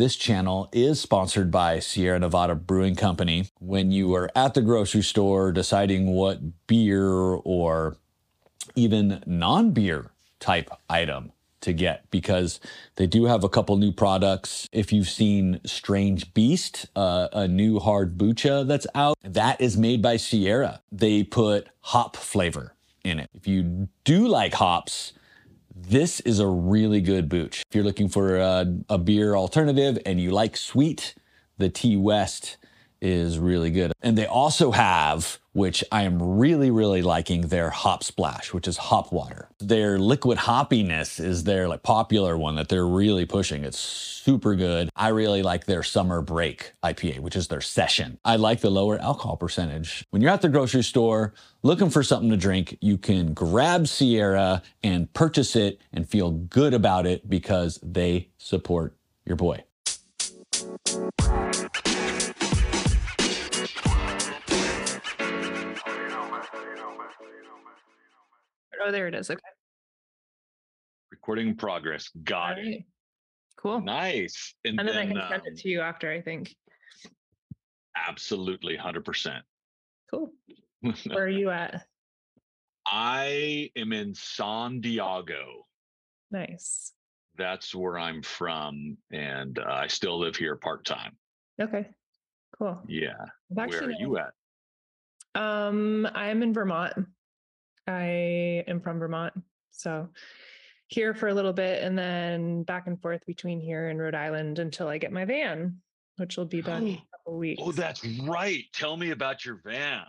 this channel is sponsored by Sierra Nevada Brewing Company. When you are at the grocery store deciding what beer or even non beer type item to get because they do have a couple new products. If you've seen Strange Beast, uh, a new hard bucha that's out, that is made by Sierra. They put hop flavor in it. If you do like hops, this is a really good booch. If you're looking for a, a beer alternative and you like sweet, the T West is really good. And they also have, which I am really, really liking, their hop splash, which is hop water. Their liquid hoppiness is their like popular one that they're really pushing. It's super good. I really like their summer break IPA, which is their session. I like the lower alcohol percentage. When you're at the grocery store looking for something to drink, you can grab Sierra and purchase it and feel good about it because they support your boy. Oh, there it is. Okay. Recording progress. Got All it. Cool. Nice. And, And then I then, can send um, it to you after, I think. absolutely 100%. Cool. Where are you at? I am in San Diego. Nice. That's where I'm from. And uh, I still live here part time. Okay. Cool. Yeah. Where are you at? Um, I'm in Vermont. I am from Vermont. So here for a little bit and then back and forth between here and Rhode Island until I get my van, which will be done in a couple weeks. Oh, that's right. Tell me about your van.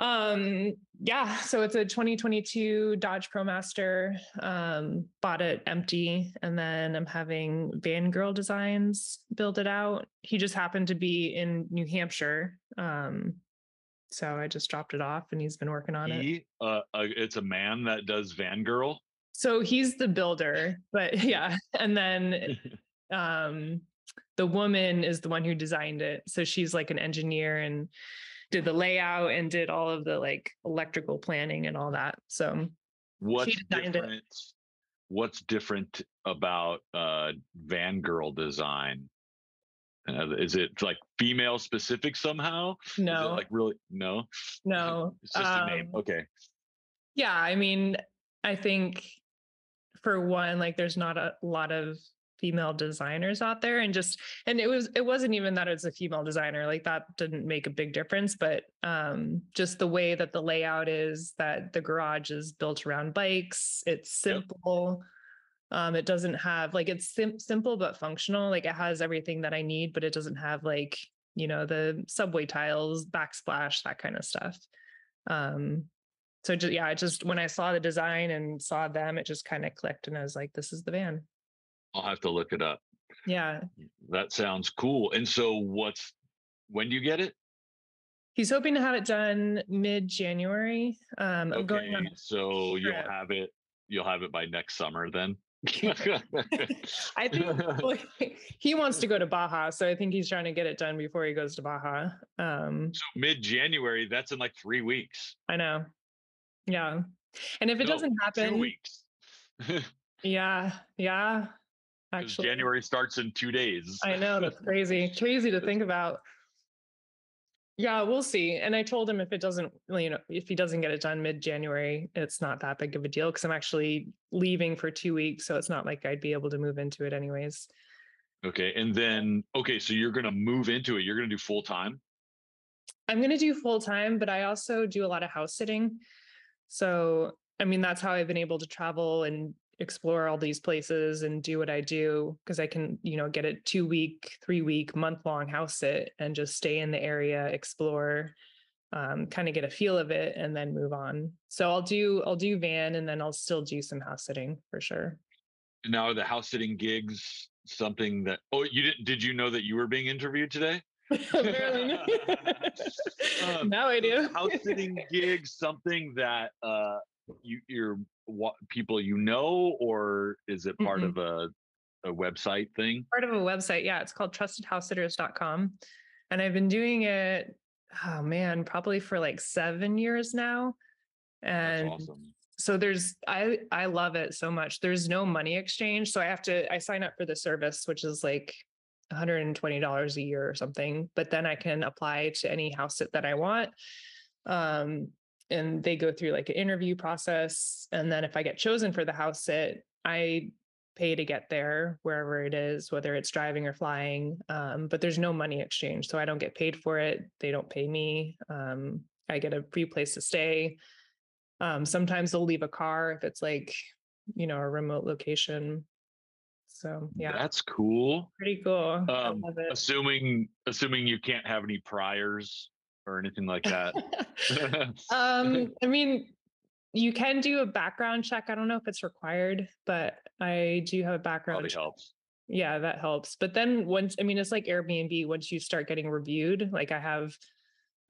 Um, yeah, so it's a 2022 Dodge ProMaster. Um, bought it empty, and then I'm having Van Girl Designs build it out. He just happened to be in New Hampshire. Um, so I just dropped it off and he's been working on it. He, uh, uh, it's a man that does Van Girl. So he's the builder, but yeah. And then um the woman is the one who designed it. So she's like an engineer and did the layout and did all of the like electrical planning and all that. So What's designed it. different? What's different about uh, Van Girl design? Uh, is it like female specific somehow? No, like really no. no. It's just a name. Um, Okay. Yeah, I mean, I think for one, like there's not a lot of female designers out there and just and it was it wasn't even that it's a female designer like that didn't make a big difference but um just the way that the layout is that the garage is built around bikes it's Yep. Um it doesn't have like it's sim- simple but functional like it has everything that i need but it doesn't have like you know the subway tiles backsplash that kind of stuff um so just yeah, I just when I saw the design and saw them, it just kind of clicked, and I was like, "This is the van." I'll have to look it up. Yeah, That sounds cool. And so, what's when do you get it? he's hoping to have it done mid January. Um, I'm going on. Okay, so you'll have it. You'll have it by next summer then. I think he wants to go to Baja, so I think he's trying to get it done before he goes to Baja. Um, so mid January. That's in like three weeks. I know. Yeah, and if it No, doesn't happen, two weeks. yeah, yeah. Actually, January starts in two days. I know that's crazy. Crazy to think about. Yeah, we'll see. And I told him if it doesn't, you know, if he doesn't get it done mid-January, it's not that big of a deal because I'm actually leaving for two weeks. So it's not like I'd be able to move into it anyways. Okay, and then okay, so you're gonna move into it. You're gonna do full time. I'm going to do full time, but I also do a lot of house sitting. So, I mean, that's how I've been able to travel and explore all these places and do what I do because I can, you know, get a two week, three week, month long house sit and just stay in the area, explore, um, kind of get a feel of it and then move on. So I'll do, I'll do van and then I'll still do some house sitting for sure. Now, are the house sitting gigs something that? Oh, you didn't? Did you know that you were being interviewed today? Apparently. Um, now I do. house sitting gigs something that uh you you're what people you know or is it part Mm-mm. of a a website thing part of a website. Yeah, it's called trustedhousesitters.com. And I've been doing it, oh man, probably for like seven years now. And awesome so there's I I love it so much. There's no money exchange. So I have to I sign up for the service, which is like $120 a year or something, but then I can apply to any house sit that I want. Um, and they go through like an interview process. And then if I get chosen for the house sit, I pay to get there wherever it is, whether it's driving or flying. Um, but there's no money exchange. So I don't get paid for it. They don't pay me. Um, I get a free place to stay. Um, sometimes they'll leave a car if it's like, you know, a remote location. So yeah, That's cool. pretty cool. Um, assuming assuming you can't have any priors or anything like that. um, I mean, you can do a background check. I don't know if it's required, but I do have a background Probably check. helps. Yeah, that helps. But then once, I mean, it's like Airbnb, once you start getting reviewed, like I have,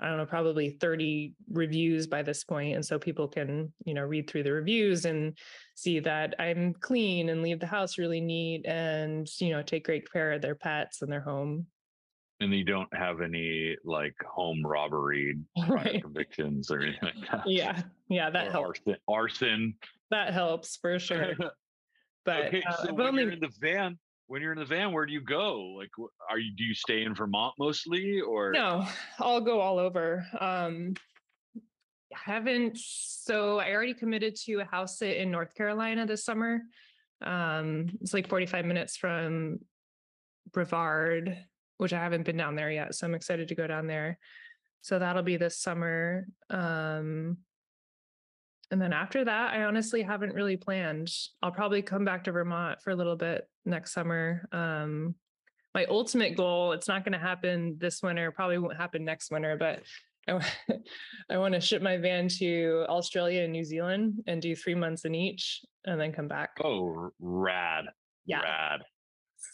I don't know, probably 30 reviews by this point, And so people can, you know, read through the reviews and see that I'm clean and leave the house really neat and, you know, take great care of their pets and their home. And you don't have any like home robbery Right. convictions or anything like that. Yeah. Yeah. That Or helps. arson. arson. That helps for sure. But okay, uh, so I've when only you're in the van, when you're in the van, where do you go? Like, are you do you stay in Vermont mostly, or No, I'll go all over. Um, haven't, so I already committed to a house sit in North Carolina this summer. Um, it's like 45 minutes from Brevard, which I haven't been down there yet. So I'm excited to go down there. So that'll be this summer. Um, and then after that, I honestly haven't really planned. I'll probably come back to Vermont for a little bit next summer. Um, my ultimate goal, it's not going to happen this winter, probably won't happen next winter, but I, I want to ship my van to Australia and New Zealand and do three months in each and then come back. oh, rad, yeah. rad.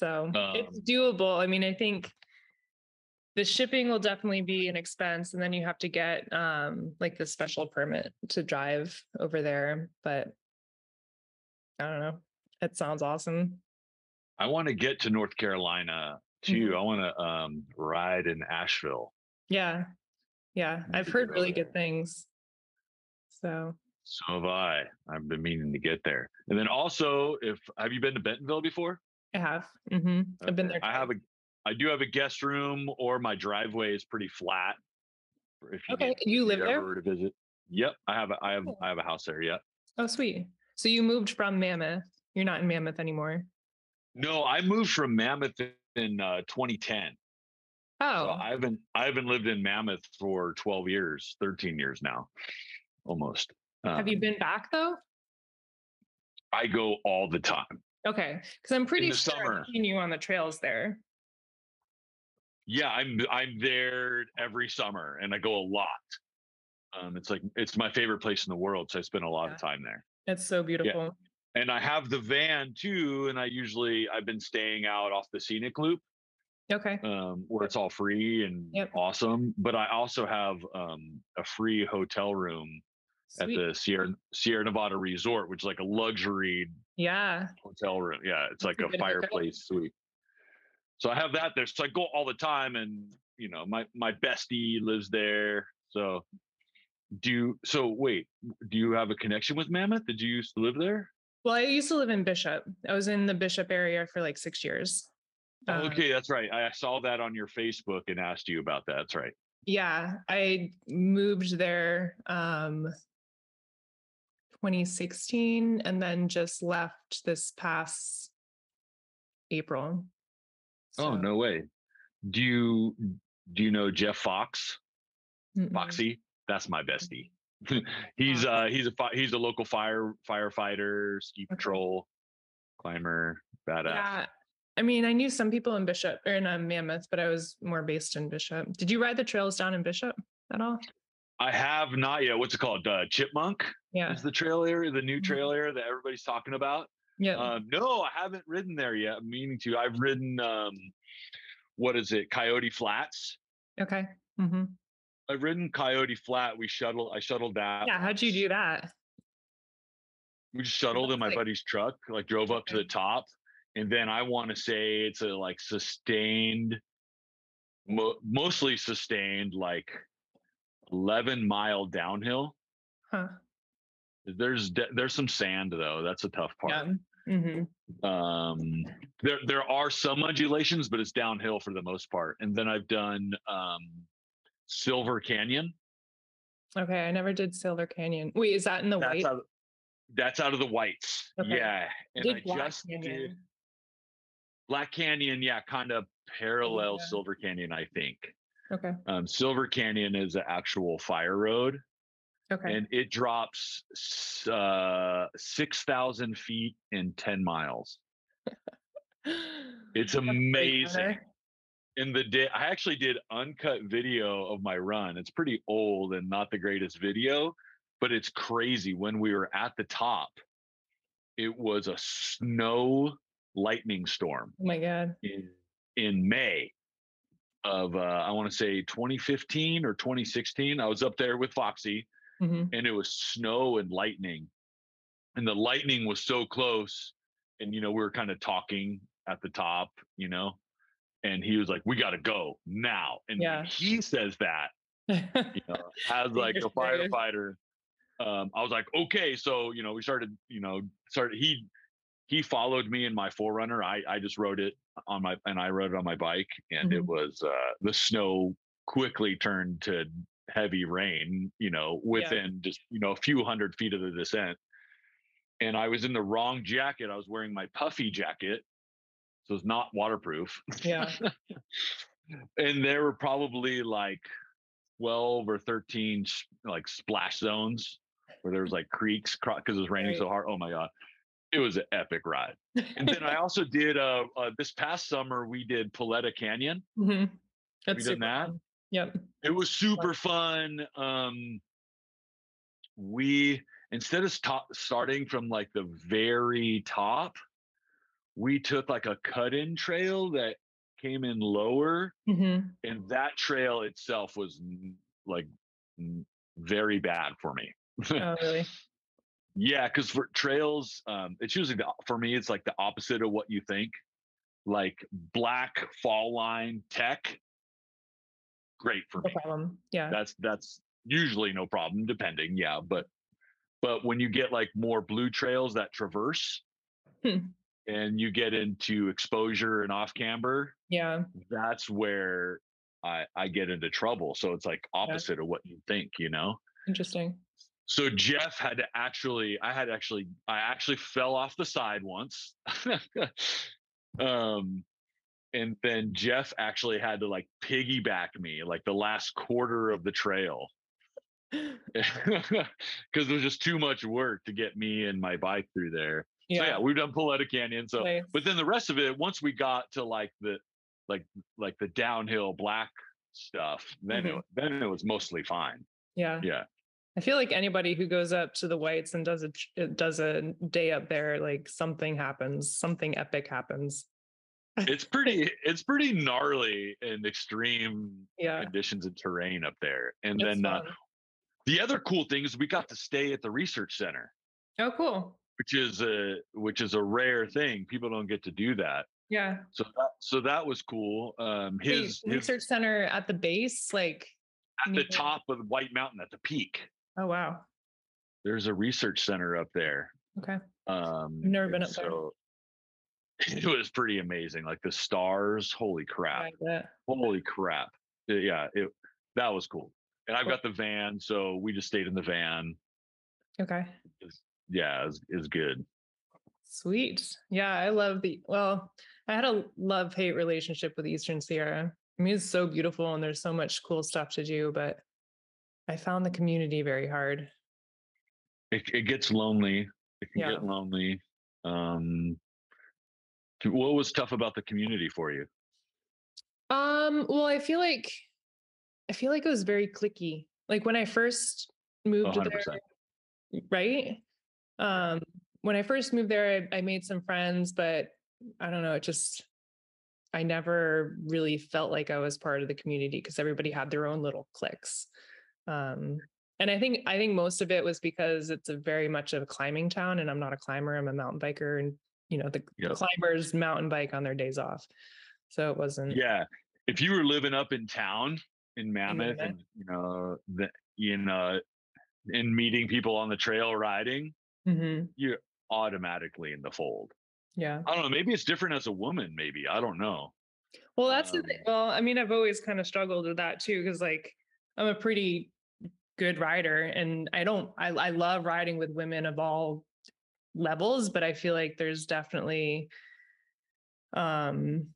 So it's Um, doable. I mean, I think the shipping will definitely be an expense, and then you have to get um like the special permit to drive over there. But I don't know. It sounds awesome. I want to get to North Carolina too. Mhm. I want to um, ride in Asheville. Yeah. Yeah. I've heard really good things. So So have I. I've been meaning to get there. And then also, if have you been to Bentonville before? I have. hmm I've been there. I have a. I do have a guest room, or my driveway is pretty flat. If you Okay, you live there? to visit. Yep, I have. A, I have. Cool. I have a house there. Yep. Oh, sweet. So you moved from Mammoth. You're not in Mammoth anymore. No, I moved from Mammoth in uh, 2010. Oh, So I haven't. I haven't lived in Mammoth for 12 years, 13 years now, almost. have you Um, been back though? I go all the time. Okay, because I'm pretty sure summer. I've seen you on the trails there. Yeah, I'm I'm there every summer and I go a lot. Um, it's like it's my favorite place in the world, so I spend a lot Yeah. of time there. It's so beautiful. Yeah. And I have the van too, and I usually I've been staying out off the scenic loop, Okay. um, where it's all free and Yep. awesome. But I also have um, a free hotel room at the Sierra Sierra Nevada Resort, which is like a luxury yeah. hotel room. Yeah, it's like a a good hotel. fireplace suite. So I have that there. So I go all the time, and you know, my my bestie lives there. So do you? So wait, do you have a connection with Mammoth? Did you used to live there? Well, I used to live in Bishop. I was in the Bishop area for like six years. Um, okay, that's right. I saw that on your Facebook and asked you about that. That's right. Yeah, I moved there um 2016 and then just left this past April. Oh no way. Do you do you know Jeff Fox? mm-mm. Foxy? That's my bestie. he's uh he's a fi- he's a local fire firefighter, ski patrol, climber, badass. Yeah. I mean, I knew some people in Bishop or in um, Mammoth, but I was more based in Bishop. Did you ride the trails down in Bishop at all? I have not yet. What's it called? Uh, Chipmunk Yeah. is the trail area, the new Mhm. trail area that everybody's talking about. Yeah. Um, no, I haven't ridden there yet. I'm meaning to. I've ridden um, what is it? Coyote Flats. okay. Mm-hmm. I've ridden Coyote Flat. We shuttled. I shuttled that. Yeah. How'd you do that? We just shuttled in my like- buddy's truck. Like drove up to the top, and then I want to say it's a like sustained, mo- mostly sustained, like 11 mile downhill. Huh. There's de- there's some sand though. That's a tough part. Yeah. Mm-hmm. Um, there there are some undulations, but it's downhill for the most part. And then I've done um, Silver Canyon. Okay, I never did Silver Canyon. Wait, is that in the That's white? out, that's out of the whites. Okay. Yeah, and did I Black just Canyon. did Black Canyon. Yeah, kind of parallel Yeah. Silver Canyon, I think. Okay. Um, Silver Canyon is an actual fire road, Okay. and it drops uh, six thousand feet in ten miles. It's That's a great amazing. in the day i actually did uncut video of my run it's pretty old and not the greatest video but it's crazy when we were at the top it was a snow lightning storm Oh my god. in in may of uh, i want to say 2015 or 2016 i was up there with foxy hmm and it was snow and lightning and the lightning was so close and you know we were kind of talking at the top you know and he was like we got to go now and Yeah. he says that you know as like a firefighter um i was like okay so you know we started you know started he he followed me in my 4Runner i i just rode it on my and i rode it on my bike and it Mhm. was uh the snow quickly turned to heavy rain you know within just you know a few hundred feet of the descent. And i was in the wrong jacket i was wearing my puffy jacket so it's not waterproof. Yeah. and there were probably like 12 or thirteen like splash zones where there was like creeks because it was raining so hard oh my god it was an epic ride and then i also did uh, uh this past summer we did Poleta canyon hmm Have That's you done that? fun. Yep. it was super fun um we instead of sta- starting from like the very top we took like a cut-in trail that came in lower hmm and that trail itself was like very bad for me Oh, really? yeah because for trails um it's usually the, for me it's like the opposite of what you think like black fall line tech great for me. No me problem. Yeah. that's that's usually no problem depending yeah but but when you get like more blue trails that traverse Hmm. and you get into exposure and off camber Yeah. that's where i i get into trouble so it's like opposite of what you think you know Interesting. So jeff had to actually i had actually i actually fell off the side once. Um and then jeff actually had to like piggyback me like the last quarter of the trail. Because it was just too much work to get me and my bike through there. So yeah. we've done Poleta Canyon so Nice. but then the rest of it once we got to like the like like the downhill black stuff then it, then it was mostly fine. Yeah. yeah I feel like anybody who goes up to the whites and does a uh, does a day up there, like something happens, something epic happens. it's pretty it's pretty gnarly and extreme Yeah. conditions and terrain up there and It's then uh, the other cool thing is we got to stay at the research center oh, cool. which is a which is a rare thing people don't get to do that Yeah. so that so that was cool um Wait, his, his research center at the base, like. at the top of white mountain at the peak Oh wow. there's a research center up there Okay. um I've never been up there. so it was pretty amazing like the stars holy crap holy crap yeah it that was cool and i've Cool. got the van so we just stayed in the van Okay. yeah it's it was good Sweet. Yeah, I love the well, I had a love hate relationship with Eastern Sierra. I mean, it's so beautiful and there's so much cool stuff to do, but I found the community very hard. it, it gets lonely it can Yeah. get lonely um what was tough about the community for you Um, well, I feel like I feel like it was very clicky. Like when I first moved 100%. there, right? Um, when I first moved there, I, I made some friends, but I don't know, it just I never really felt like I was part of the community because everybody had their own little cliques. Um, and I think I think most of it was because it's a very much of a climbing town, and I'm not a climber. I'm a mountain biker, and you know the Yep. climbers mountain bike on their days off. So it wasn't. yeah if you were living up in town in mammoth Mammoth. and you know the you know and meeting people on the trail riding Mhm. automatically in the fold. Yeah. I don't know. Maybe it's different as a woman. Maybe I don't know. Well, that's the Um, thing. Well, I mean, I've always kind of struggled with that too, because like I'm a pretty good rider and I don't, I, I love riding with women of all levels, but I feel like there's definitely, um,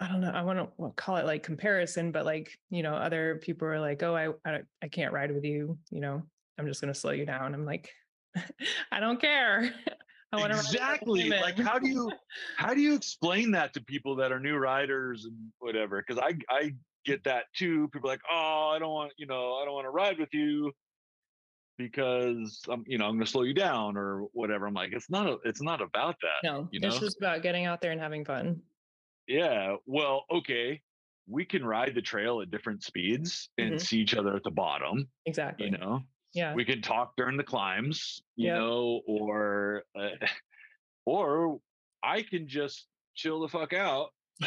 I don't know, I want to call it like comparison, but like, you know, other people are like, oh, I, I, I can't ride with you, you know, I'm just going to slow you down. I'm like, I don't care. I want to exactly. Like, how do you how do you explain that to people that are new riders and whatever? Because I I get that too. People are like, oh, I don't want you know I don't want to ride with you because I'm you know I'm going to slow you down or whatever. I'm like, it's not a, it's not about that. No, you it's just about getting out there and having fun. Yeah. Well, okay. We can ride the trail at different speeds and Mhm. see each other at the bottom. Exactly. You know, yeah. we can talk during the climbs. You know, or uh, or I can just chill the fuck out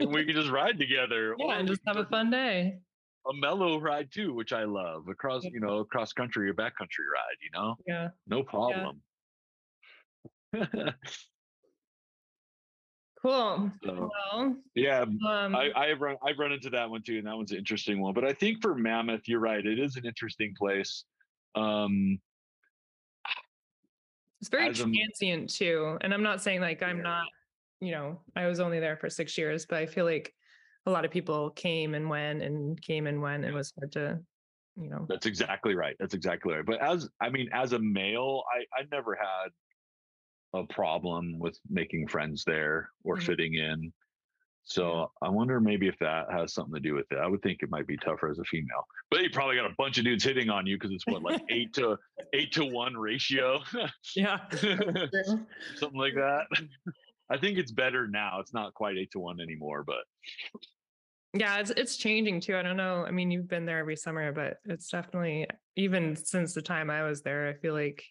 and we can just ride together. yeah, or and just have a fun day. a mellow ride too, which I love. Across, Yeah. you know, cross country or backcountry ride. You know, Yeah. no problem. Cool. so, Well, yeah, um, I, I've run I've run into that one too, and that one's an interesting one. But I think for Mammoth, you're right. It is an interesting place. Um, it's very as a m- transient too. And I'm not saying like I'm Yeah. not, you know, I was only there for six years, but I feel like a lot of people came and went and came and went. It was hard to, you know, That's exactly right. That's exactly right. But as I mean, as a male, I I never had a problem with making friends there or Mhm. fitting in. So I wonder maybe if that has something to do with it. I would think it might be tougher as a female, but you probably got a bunch of dudes hitting on you because it's what like eight to eight to one ratio, yeah. something like that. I think it's better now. It's not quite eight to one anymore, but Yeah, it's it's changing too. I don't know. I mean, you've been there every summer, but it's definitely even since the time I was there, I feel like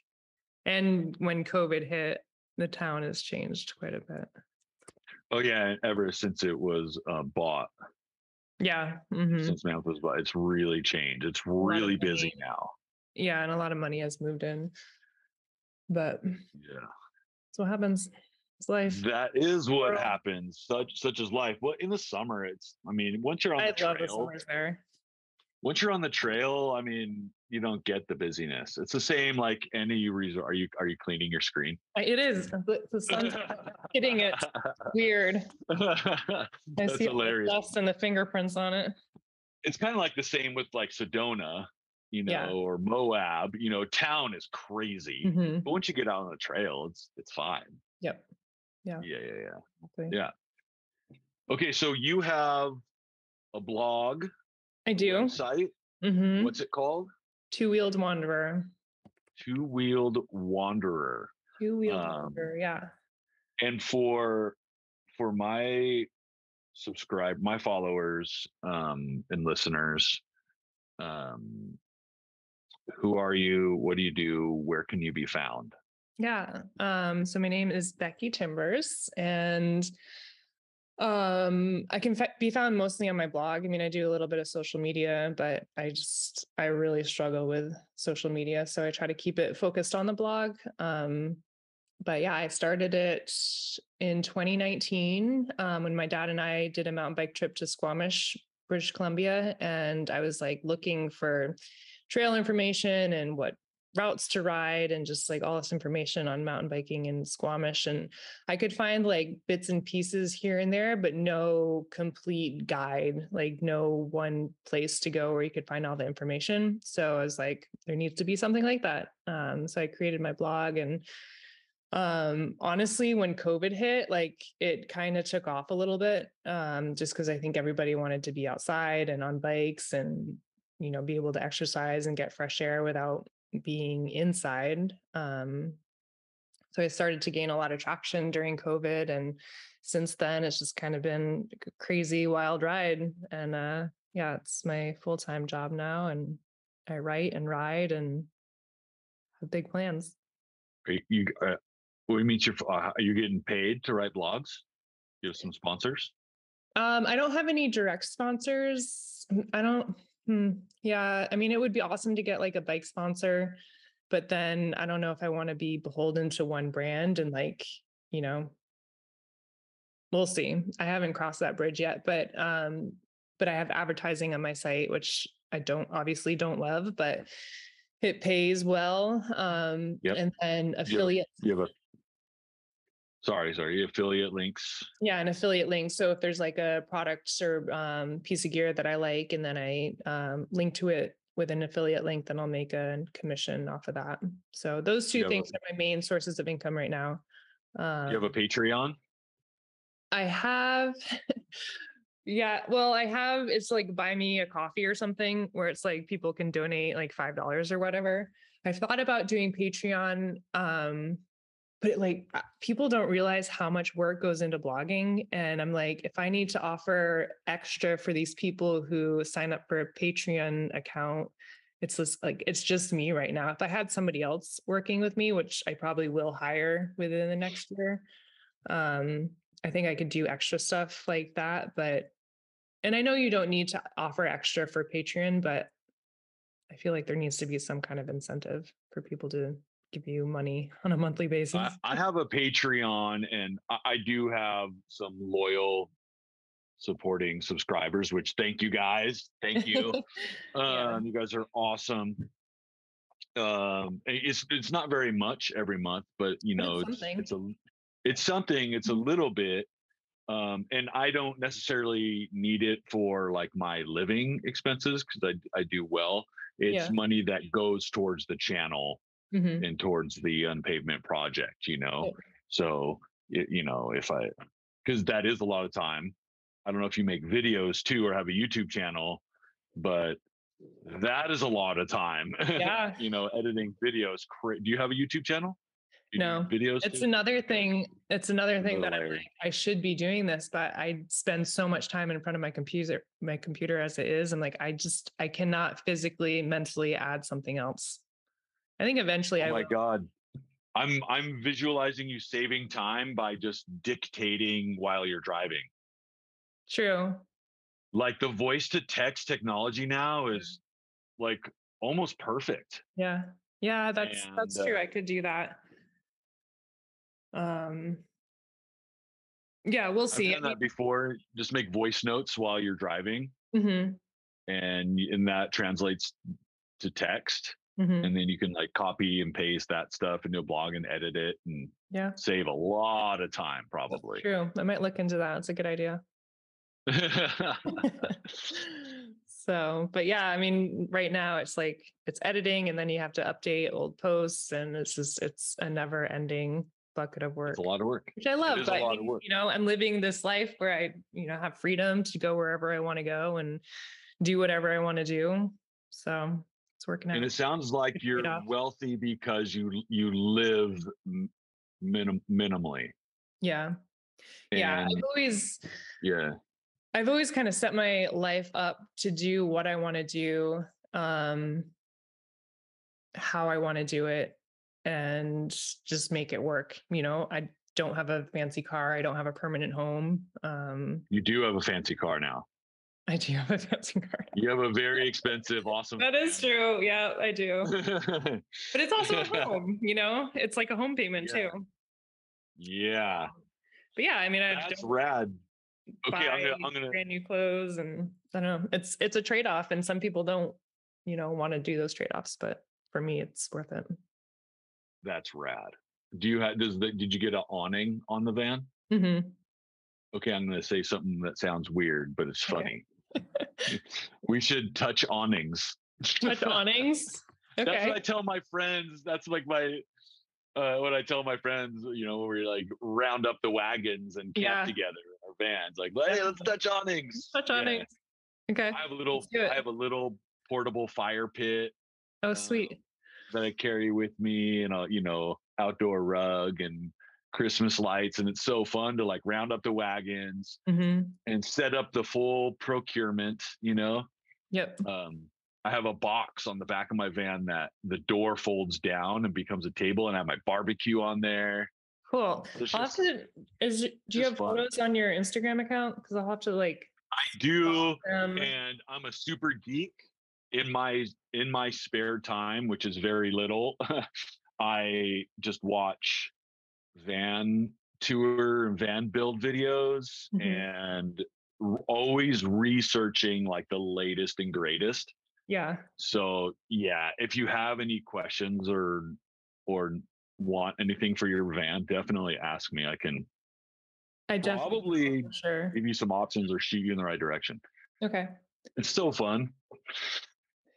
and when COVID hit, the town has changed quite a bit. oh yeah, ever since it was uh, bought, Yeah. mhm. since Mammoth was bought, it's really changed. It's really busy now. Yeah, and a lot of money has moved in. But Yeah. that's what happens. It's life. That is what World. happens. Such such is life. Well, in the summer, it's. I mean, once you're on I the love the trail, summers there. once you're on the trail, I mean, you don't get the busyness. It's the same like any resort. Are you are you cleaning your screen? It is. The, the sun's hitting it. Weird. I That's see all the hilarious. dust and the fingerprints on it. It's kind of like the same with like Sedona, you know, Yeah. or Moab. You know, town is crazy, Mhm. but once you get out on the trail, it's it's fine. Yep. Yeah. Yeah, yeah, yeah. exactly. Yeah. Okay, so you have a blog I do. website. hmm What's it called? Two wheeled wanderer. Two Wheeled Wanderer. Two wheeled Um, wanderer. Yeah. And for for my subscribe, my followers um, and listeners, um, who are you? What do you do? Where can you be found? Yeah. Um, so my name is Becky Timbers and um I can be found mostly on my blog. I mean, I do a little bit of social media, but I just I really struggle with social media, so I try to keep it focused on the blog. Um but yeah, I started it in 2019 um, when my dad and I did a mountain bike trip to Squamish, British Columbia, and I was like looking for trail information and what routes to ride and just like all this information on mountain biking in Squamish. And I could find like bits and pieces here and there, but no complete guide, like no one place to go where you could find all the information. So I was like, there needs to be something like that. Um, so I created my blog and um honestly when covid hit like it kind of took off a little bit um just because i think everybody wanted to be outside and on bikes and you know be able to exercise and get fresh air without being inside um so i started to gain a lot of traction during covid and since then it's just kind of been a crazy wild ride and uh yeah it's my full-time job now and i write and ride and have big plans Are you, you uh, what means you're uh, are you getting paid to write blogs? You have some sponsors. Um, I don't have any direct sponsors. I don't. Hmm, yeah, I mean, it would be awesome to get like a bike sponsor. but then I don't know if I want to be beholden to one brand and like, you know, we'll see. I haven't crossed that bridge yet, but um, but I have advertising on my site, which I don't obviously don't love, but it pays well. Um, Yep. and then affiliate You have a sorry, sorry, affiliate links. Yeah, an affiliate link. So if there's like a product or um, piece of gear that I like, and then I um, link to it with an affiliate link, then I'll make a commission off of that. So those two have a- things are my main sources of income right now. Um, You have a Patreon? I have, yeah. Well, I have. It's like buy me a coffee or something where it's like people can donate like five dollars or whatever. I've thought about doing Patreon, um, but like people don't realize how much work goes into blogging, and I'm like, if I need to offer extra for these people who sign up for a Patreon account. It's just like it's just me right now. If I had somebody else working with me, which I probably will hire within the next year, um, I think I could do extra stuff like that. But, and I know you don't need to offer extra for Patreon, but I feel like there needs to be some kind of incentive for people to give you money on a monthly basis. I, I have a Patreon and I, I do have some loyal supporting subscribers, which thank you guys. Thank you. Yeah. Um, you guys are awesome. Um, it's it's not very much every month, but you know, it's it's, something. it's a it's something. It's a little bit. Um, and I don't necessarily need it for like my living expenses because I I do well. It's Yeah. money that goes towards the channel Mhm. and towards the unpavement project. You know, Right. so y- you know if I because that is a lot of time. I don't know if you make videos too or have a YouTube channel, but that is a lot of time. Yeah. you know, editing videos. Cra- do you have a YouTube channel? You No, videos. It's too? another thing. It's another thing that I'm like, I should be doing this, but I spend so much time in front of my computer, my computer as it is. And like, I just, I cannot physically, mentally add something else. I think eventually I Oh my will. god. I'm I'm visualizing you saving time by just dictating while you're driving. True. Like the voice to text technology now is like almost perfect. Yeah. Yeah, that's that's true. uh, I could do that. Um yeah, we'll I've see. done that before. Just make voice notes while you're driving, mm-hmm. and and that translates to text, hmm and then you can like copy and paste that stuff into a blog and edit it and Yeah, save a lot of time probably. true. I might look into that. It's a good idea. so, but yeah, I mean, right now it's like it's editing and then you have to update old posts and it's just it's a never ending bucket of work. it's a lot of work. Which I love, but I lot of mean, work. you know, I'm living this life where I, you know, have freedom to go wherever I want to go and do whatever I want to do. So it's working out. And it sounds like you're wealthy because you you live minim- minimally. yeah. Yeah. I've always yeah. I've always kind of set my life up to do what I want to do, um, how I want to do it, and just make it work. You know, I don't have a fancy car. I don't have a permanent home. Um, You do have a fancy car now. I do have a fancy car. You have a very expensive, awesome. That is true. Yeah, I do. But it's also a home, you know, it's like a home payment Yeah. too. yeah, But yeah, I mean, I that's rad. Okay, I'm gonna, I'm gonna. brand new clothes and I don't know. It's it's a trade-off and some people don't, you know, want to do those trade-offs, but for me it's worth it. That's rad. Do you have? Does the? Did you get an awning on the van? hmm Okay, I'm gonna say something that sounds weird, but it's Okay. we should touch awnings. Touch awnings. That's what I tell my friends. That's like my uh what I tell my friends, you know, we like round up the wagons and camp Yeah. together our vans. Like, hey, let's touch awnings. Touch Yeah. awnings. Okay. I have a little Let's do it. I have a little portable fire pit Oh, sweet. um, that I carry with me and a, you know, outdoor rug and Christmas lights. And it's so fun to like round up the wagons hmm and set up the full procurement, you know. Yep. um, I have a box on the back of my van that the door folds down and becomes a table, and I have my barbecue on there. Cool. I'll have to. Is do you have fun. photos on your Instagram account? Because I'll have to like. I do, and I'm a super geek. in my in my spare time, which is very little, I just watch van tour and van build videos Mhm. and always researching like the latest and greatest. Yeah. So yeah, if you have any questions or or want anything for your van, definitely ask me. I can I definitely probably sure. give you some options or shoot you in the right direction. Okay. It's still fun.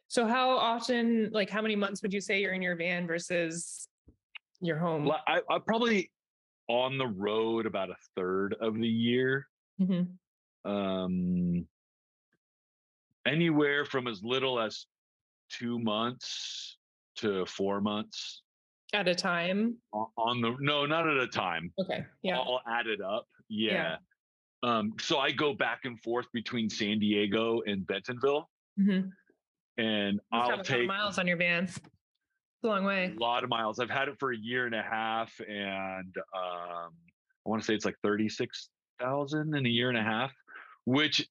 So how often, like how many months would you say you're in your van versus your home? I, I'm probably on the road about a third of the year. Mhm. Um, anywhere from as little as two months to four months At a time. on the no, not at a time. Okay. Yeah. All added up. Yeah. Yeah. Um, so I go back and forth between San Diego and Bentonville, Mhm. and must I'll take miles on your van. A long way. a lot of miles. I've had it for a year and a half, and um, I want to say it's like thirty-six thousand in a year and a half, which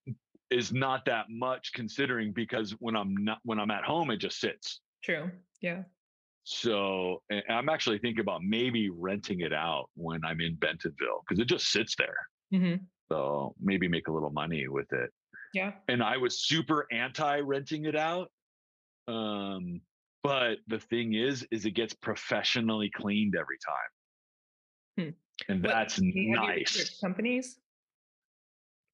is not that much considering because when I'm not when I'm at home, it just sits. True. Yeah. So I'm actually thinking about maybe renting it out when I'm in Bentonville because it just sits there. hmm So maybe make a little money with it. Yeah. and I was super anti renting it out. Um, but the thing is, is it gets professionally cleaned every time, Hmm. and What- that's Have nice. companies?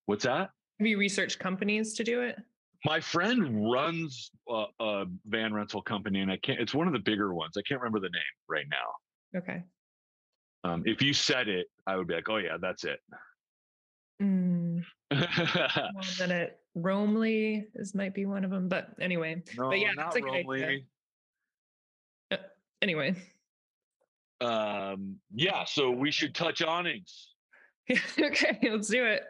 What's that? Have you researched companies to do it? My friend runs a, a van rental company, and I can't. It's one of the bigger ones. I can't remember the name right now. Okay. Um, if you said it, I would be like, "Oh yeah, that's it." Mm, one minute. Romley is might be one of them, but anyway. no, yeah, not that's a good idea. Anyway. Um, yeah, so we should touch awnings. okay, let's do it.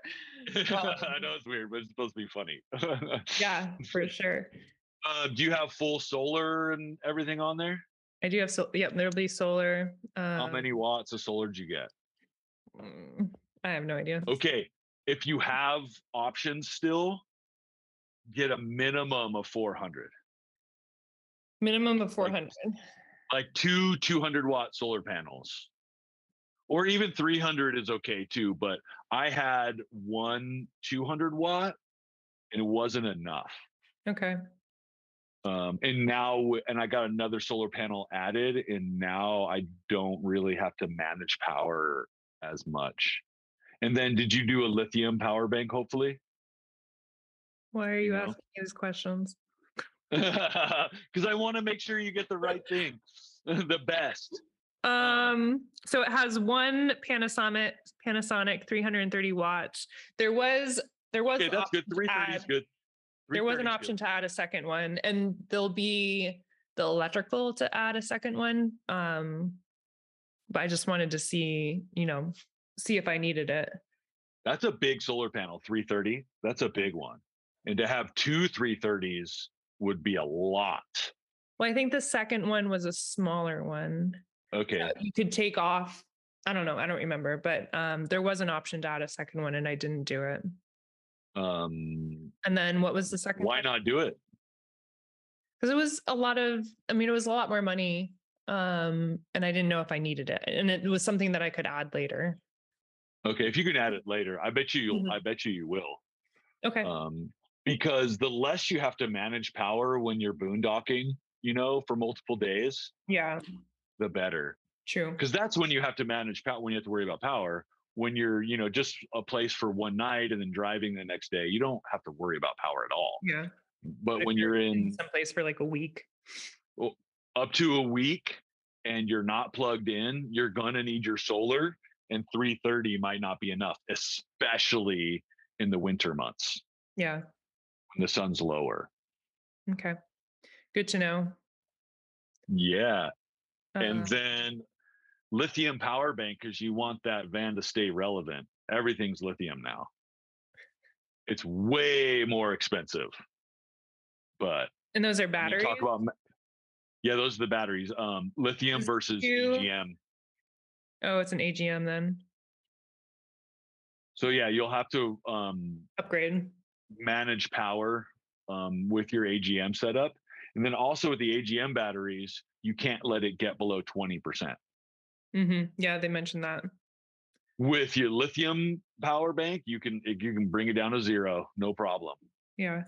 I know it's weird, but it's supposed to be funny. Yeah, for sure. Uh, do you have full solar and everything on there? I do have so yep, there'll be solar. Um, How many watts of solar did you get? mm, I have no idea. Okay, if you have options still, get a minimum of 400. Minimum of four hundred. Like two 200 watt solar panels. Or even 300 is okay too, but I had one 200 watt and it wasn't enough. Okay. Um, and now, and I got another solar panel added, and now I don't really have to manage power as much. And then, did you do a lithium power bank? Hopefully, Why are you know? asking these questions? because I want to make sure you get the right thing, the best. Um, so it has one Panasonic Panasonic 330 watts. There was there was Okay, that's good. option to Three thirty is add- good. there was an option good. to add a second one, and there'll be the electrical to add a second one. Um, but I just wanted to see, you know, see if I needed it. That's a big solar panel. Three thirty. That's a big one. And to have two 330s would be a lot. Well, I think the second one was a smaller one. Okay. that You could take off. I don't know. I don't remember, but um, there was an option to add a second one, and I didn't do it. Um, And then what was the second? why not do it? Because it was a lot of. I mean, it was a lot more money, um, and I didn't know if I needed it, and it was something that I could add later. Okay, if you can add it later, I bet you you'll. Mhm. I bet you you will. Okay. Um, because the less you have to manage power when you're boondocking, you know, for multiple days, yeah. the better. True. Because that's when you have to manage power. When you have to worry about power. When you're, you know, just a place for one night and then driving the next day, you don't have to worry about power at all. Yeah. But if when you're in someplace for like a week. well, up to a week and you're not plugged in, you're gonna need your solar, and 330 might not be enough, especially in the winter months Yeah. The sun's lower. Okay. Good to know. Yeah. Uh, and then lithium power bank because you want that van to stay relevant. Everything's lithium now. It's way more expensive. But and those are batteries. talk about yeah, those are the batteries. Um, lithium versus you- AGM. oh, it's an AGM then. So yeah, you'll have to um Upgrade. Manage power um, with your AGM setup. And then also with the AGM batteries, you can't let it get below 20%. hmm Yeah, they mentioned that. With your lithium power bank, you can you can bring it down to zero, no problem. Yeah.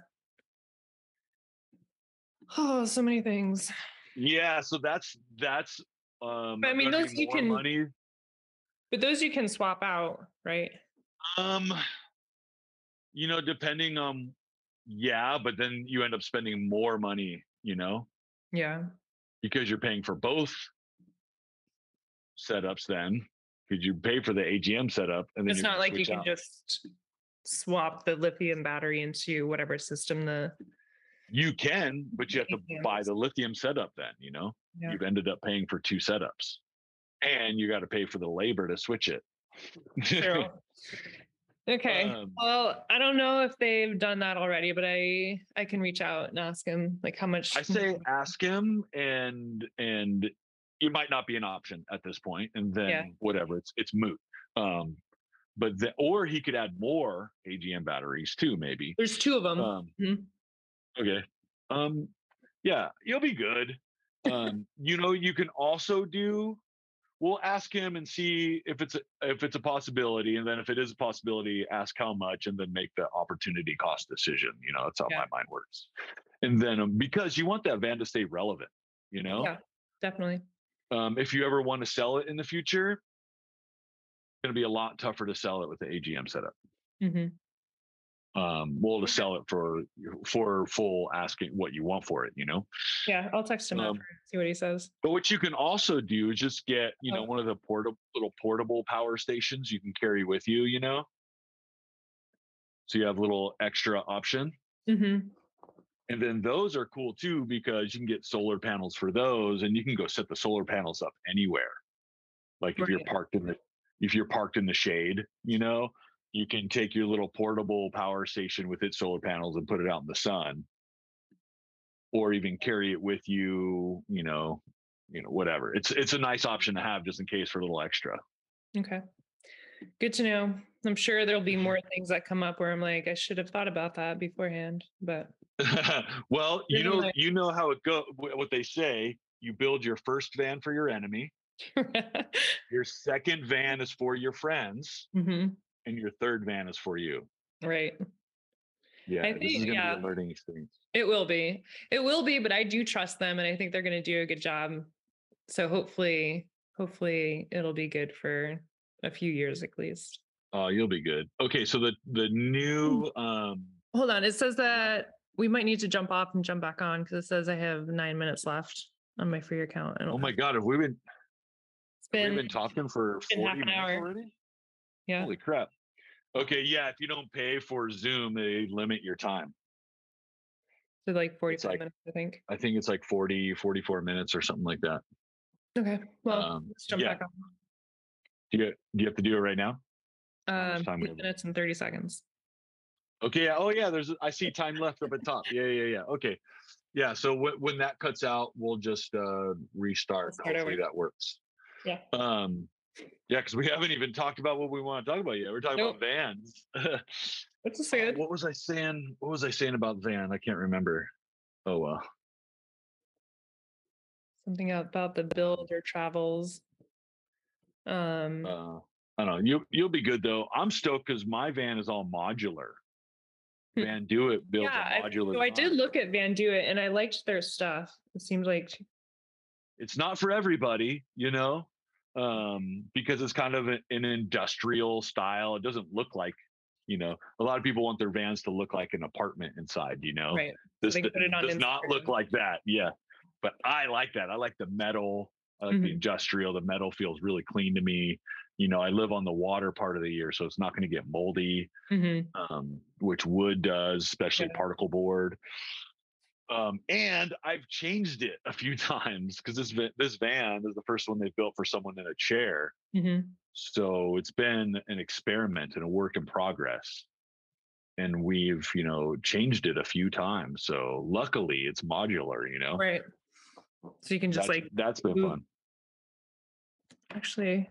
Oh, so many things. Yeah, so that's that's um But I mean, those you can- money. But those you can swap out, right? Um you know, depending on yeah, but then you end up spending more money, you know, Yeah. because you're paying for both setups then. Because you pay for the AGM setup and then It's not like you can out. just swap the lithium battery into whatever system the you can, but you have to buy the lithium setup then, you know. Yeah. You've ended up paying for two setups. And you got to pay for the labor to switch it. True. Okay. Um, well, I don't know if they've done that already, but I I can reach out and ask him like how much. I say ask him and and it might not be an option at this point and then Yeah. whatever it's it's moot. Um but the, or he could add more AGM batteries too maybe. There's two of them. Um Mhm. okay. Um yeah, you'll be good. Um you know you can also do we'll ask him and see if it's a, if it's a possibility and then if it is a possibility ask how much and then make the opportunity cost decision you know that's how Yeah. my mind works and then um, because you want that van to stay relevant you know Yeah. Definitely. um, if you ever want to sell it in the future it's going to be a lot tougher to sell it with the agm setup hmm um well to sell it for for full asking what you want for it you know Yeah, I'll text him Um, after, see what he says. But what you can also do is just get, you know, Oh. one of the portable little portable power stations you can carry with you, you know. So you have a little extra option. mm-hmm. And then those are cool too because you can get solar panels for those and you can go set the solar panels up anywhere. Like if you're parked in the if you're parked in the shade, you know, you can take your little portable power station with its solar panels and put it out in the sun. Or even carry it with you, you know, you know, whatever. It's it's a nice option to have just in case for a little extra. Okay. Good to know. I'm sure there'll be more things that come up where I'm like, I should have thought about that beforehand, but well, you know, you know how it go. What they say: you build your first van for your enemy, your second van is for your friends, hmm and your third van is for you. right. Yeah, I this is think- yeah. be a learning experience. It will be. It will be, but I do trust them and I think they're going to do a good job. So hopefully, hopefully it'll be good for a few years at least. Oh, you'll be good. Okay, so the the new Hmm. um Hold on. It says that we might need to jump off and jump back on because it says I have nine minutes left on my free account. Oh my god, have we been It's we've been, been talking for 40 minutes hour. already? yeah. Holy crap. Okay, yeah, if you don't pay for Zoom, they limit your time. So like 45 like- minutes, I think. I think it's like 40, 44 minutes or something like that. Okay. Well, Um, let's jump yeah. back on. Do you, do you have to do it right now? Um, eight minutes and 30 seconds. Okay. Yeah. Oh, yeah. There's. I see time left up at top. Yeah. Yeah. Yeah. Okay. Yeah. So w- when that cuts out, we'll just uh, restart. Start Hopefully over. that works. Yeah. Um. Yeah, because we haven't even talked about what we want to talk about yet. We're talking Nope. about vans. Which is Uh, what was I saying? What was I saying about van? I can't remember. Oh well. Something about the build or travels. Um, Uh, I don't know. You you'll be good though. I'm stoked because my van is all modular. Hmm. Vandoit builds yeah, a modular. so I did look at Vandoit and I liked their stuff. It seemed like it's not for everybody, you know, um, because it's kind of a- an industrial style. It doesn't look like, you know, a lot of people want their vans to look like an apartment inside, you know. right. This they d- put it on does not look like that. Yeah. But I like that. I like the metal. I like the Mhm. industrial. The metal feels really clean to me. You know, I live on the water part of the year, so it's not going to get moldy Mhm. um, which wood does, especially Yeah. particle board. Um, and I've changed it a few times because this this van is the first one they built for someone in a chair. Mhm. So it's been an experiment and a work in progress. And we've, you know, changed it a few times. So luckily it's modular, you know. Right. So you can just that's, like that's been move- fun. actually I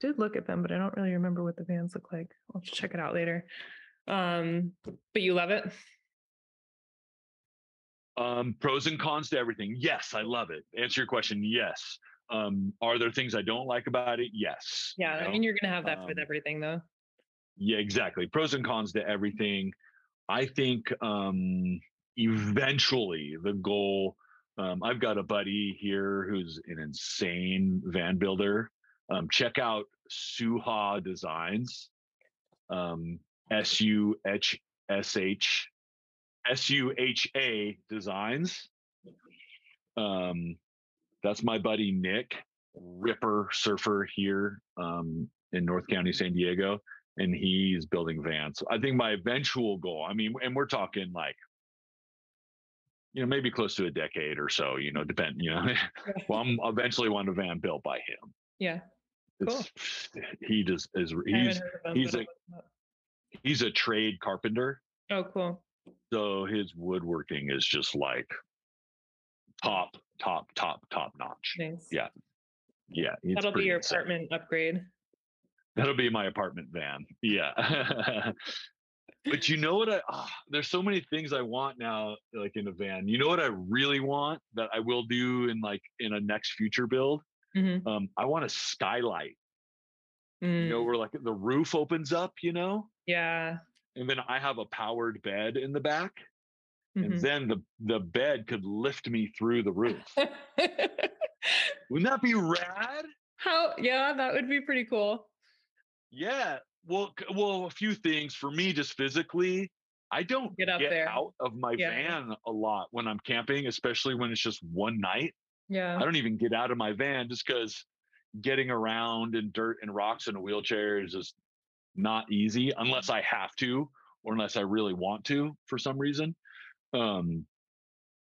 did look at them, but I don't really remember what the vans look like. I'll check it out later. Um, but you love it. Um, pros and cons to everything. Yes, I love it. Answer your question. Yes. Um, are there things I don't like about it? Yes. Yeah, you I mean you're gonna have that with Um, everything though. Yeah, exactly. Pros and cons to everything. I think um eventually the goal um I've got a buddy here who's an insane van builder. Um check out Suha Designs. Um S U H S H S U H A Designs. Um that's my buddy Nick, ripper surfer here um in North County, San Diego and he's building vans. I think my eventual goal, I mean, and we're talking like, you know, maybe close to a decade or so, you know, depend, you know, well, I'm eventually want a van built by him. Yeah. It's, he just is, he's, heard of them, he's a- I'll look them up. he's a trade carpenter. Oh, cool. So his woodworking is just like top, top, top, top notch. Nice. Yeah, Yeah. That'll be your insane. apartment upgrade. That'll be my apartment van. Yeah. but you know what I ah, there's so many things I want now like in a van. You know what I really want that I will do in like in a next future build? Mhm. Um I want a skylight. You know Mm, where like the roof opens up, you know? yeah. And then I have a powered bed in the back and Mhm. then the the bed could lift me through the roof. Wouldn't that be rad? How? Yeah, that would be pretty cool. Yeah. Well, well, a few things for me, just physically. I don't Get up get there. out of my Yeah. van a lot when I'm camping, especially when it's just one night. Yeah. I don't even get out of my van just because getting around in dirt and rocks in a wheelchair is just not easy unless I have to or unless I really want to for some reason. Um,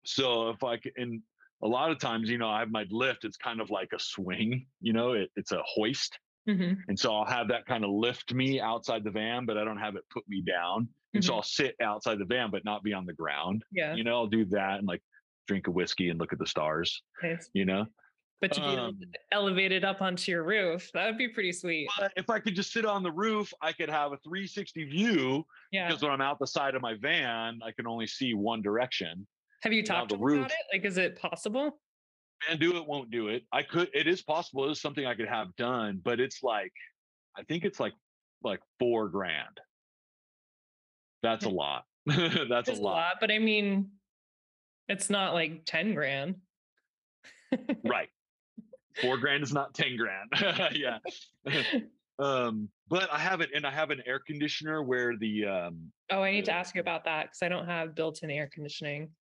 so if I can, and a lot of times, you know, I have my lift, it's kind of like a swing, you know, it, it's a hoist. Mhm. And so I'll have that kind of lift me outside the van, but I don't have it put me down. And so Mhm. I'll sit outside the van, but not be on the ground. Yeah. You know, I'll do that and like drink a whiskey and look at the stars, Nice. you know? But to be Um, elevated up onto your roof, that would be pretty sweet. If I could just sit on the roof, I could have a 360 view Yeah. because when I'm out the side of my van, I can only see one direction. Have you talked the about roof- it? Like, is it possible? And do it, won't do it. I could, it is possible. It is something I could have done, but it's like, I think it's like, like four grand. That's a lot. That's a It's a lot. lot, but I mean, it's not like 10 grand. right four grand is not 10 grand yeah um but i have it and i have an air conditioner where the um Oh, I need to ask you about that because I don't have built-in air conditioning.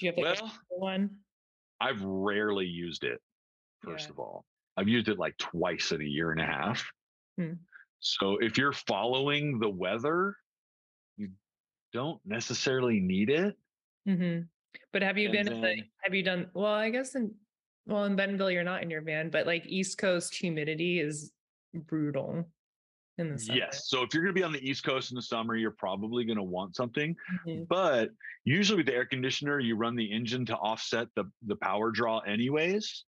Do you have like well one? i've rarely used it first Yeah. of all i've used it like twice in a year and a half Hmm. so if you're following the weather you don't necessarily need it hmm But have you And been? in the, have you done? Well, I guess in well in Bentonville you're not in your van, but like East Coast humidity is brutal in the summer. yes so if you're going to be on the east coast in the summer you're probably going to want something Mhm. but usually with the air conditioner you run the engine to offset the the power draw anyways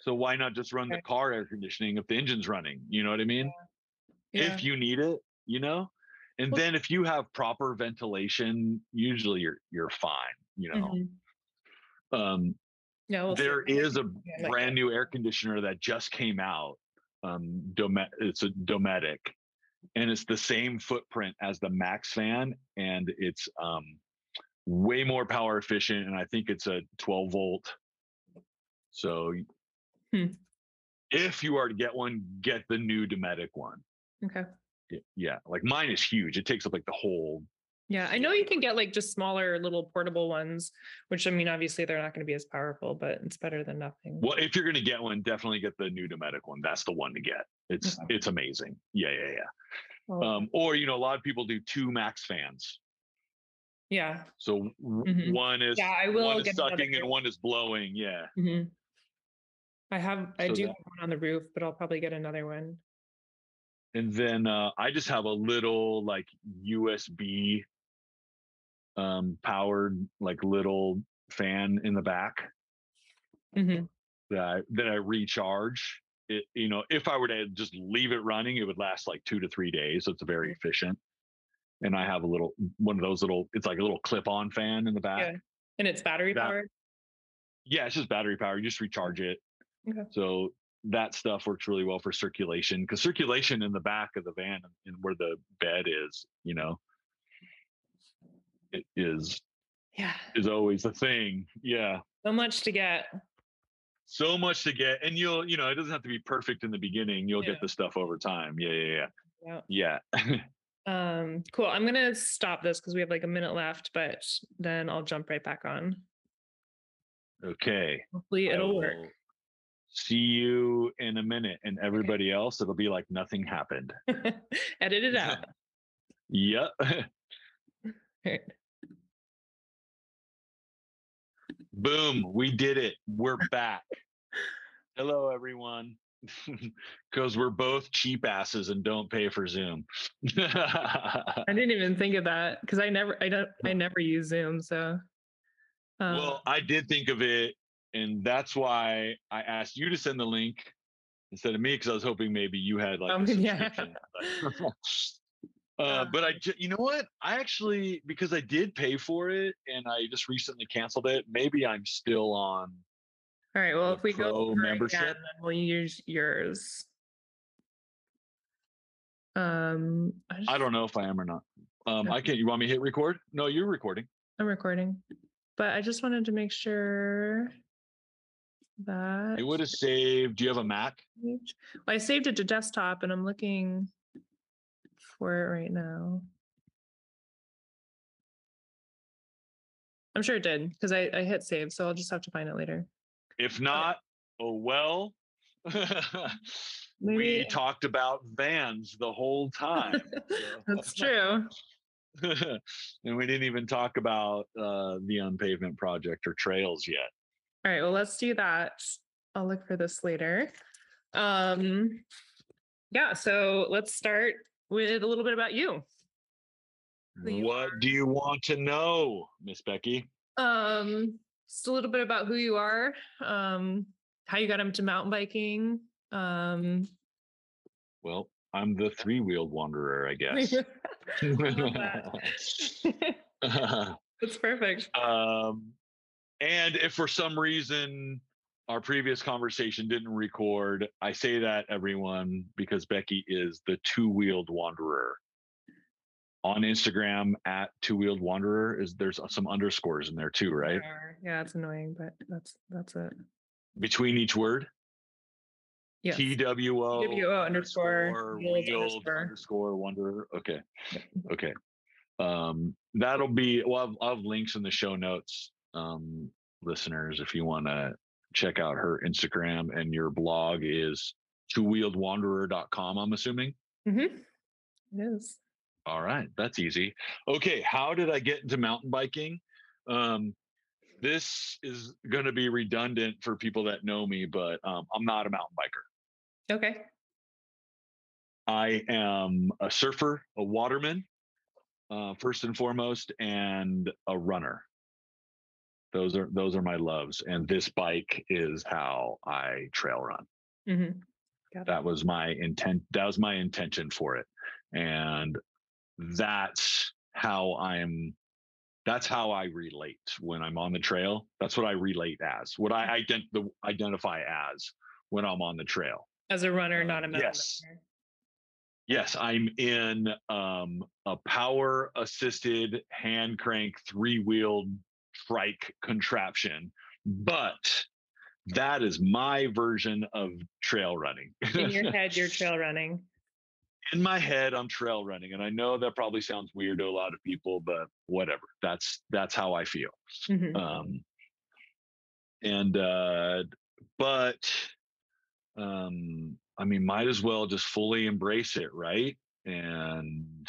so why not just run the car air conditioning if the engine's running you know what i mean Yeah. if you need it you know and Well- then if you have proper ventilation usually you're you're fine you know Mhm. um Yeah, there is a brand new air conditioner that just came out um Dome- it's a dometic and it's the same footprint as the MaxxFan and it's um way more power efficient and i think it's a 12 volt so Hmm. if you are to get one get the new dometic one Okay. Yeah like mine is huge it takes up like the whole Yeah, I know you can get like just smaller little portable ones, which I mean, obviously they're not going to be as powerful, but it's better than nothing. well if you're going to get one definitely get the new dometic one that's the one to get it's Okay. it's amazing yeah yeah yeah Well, um, or you know a lot of people do two MaxxFans yeah. so Mhm. one is Yeah, I will one is sucking and one. is blowing yeah hmm I have, I So do that- have one on the roof, but I'll probably get another one. and then uh, i just have a little like usb um powered like little fan in the back hmm that I, that i recharge it you know if i were to just leave it running it would last like two to three days so it's very efficient and i have a little one of those little it's like a little clip-on fan in the back And it's battery That- powered. Yeah, it's just battery power. You just recharge it. Okay. So that stuff works really well for circulation because circulation in the back of the van and where the bed is, you know, is Yeah. is always a thing. Yeah. So much to get. So much to get. And you'll, you know, it doesn't have to be perfect in the beginning. You'll Yeah. get the stuff over time. Yeah, yeah, Yeah. yeah. Yeah. Um, cool. I'm gonna stop this because we have like a minute left, but then I'll jump right back on. okay. Hopefully it'll work. See you in a minute. And everybody else, it'll be like nothing happened. Edit it out. Yep. Right. Boom, we did it. We're back. Hello, everyone. Because we're both cheap asses and don't pay for Zoom. I didn't even think of that because I never I don't I never use Zoom. So um, well, I did think of it, and that's why I asked you to send the link instead of me because I was hoping maybe you had like Um, a yeah. subscription. uh, Uh. but I, you know what? I actually because I did pay for it and I just recently canceled it. Maybe I'm still on. all right. Well, if we go it again, membership? then we'll use yours. Um, I, I don't know if I am or not. Um, I can't. You want me to hit record? No, you're recording. I'm recording, but I just wanted to make sure that It would have saved. Do you have a Mac? Well, I saved it to desktop and I'm looking for it right now. I'm sure it did because I, I hit save, so I'll just have to find it later. If not, oh well. we talked about vans the whole time. that's true. and we didn't even talk about uh, the unpavement project or trails yet. All right, well, let's do that. I'll look for this later. Um, yeah, so let's start with a little bit about you. You What do you want to know, Miss Becky? Um, just a little bit about who you are, um, how you got into mountain biking. Um, Well, I'm the three wheeled wanderer, I guess. That's perfect. um, and if for some reason our previous conversation didn't record, I say that everyone because Becky is the two wheeled wanderer. On Instagram at two wheeled wanderer is there's some underscores in there too, right? Yeah, it's annoying, but that's that's it. Between each word. Yes. TWO TWO underscore wheeled underscore. underscore wanderer. Okay. Okay. Um, that'll be well, I'll have, I'll have links in the show notes, um, listeners, if you want to check out her Instagram and your blog is two-wheeledwanderer.com, I'm assuming. hmm It is. All right, that's easy. Okay, how did I get into mountain biking? Um, this is going to be redundant for people that know me, but um, I'm not a mountain biker. Okay. I am a surfer, a waterman, uh, first and foremost, and a runner. Those are those are my loves, and this bike is how I trail run. hmm it. That was my intent. That was my intention for it, and that's how I'm. That's how I relate when I'm on the trail. That's what I relate as. What I ident- the, identify as when I'm on the trail. As a runner, Uh, not a mountain yes. Yes, I'm in um, a power assisted hand crank three wheeled trike contraption, but that is my version of trail running. In your head, you're trail running. in my head, I'm trail running, and I know that probably sounds weird to a lot of people, but whatever. That's that's how I feel. Mhm. Um, and uh, but um, I mean, might as well just fully embrace it, right? And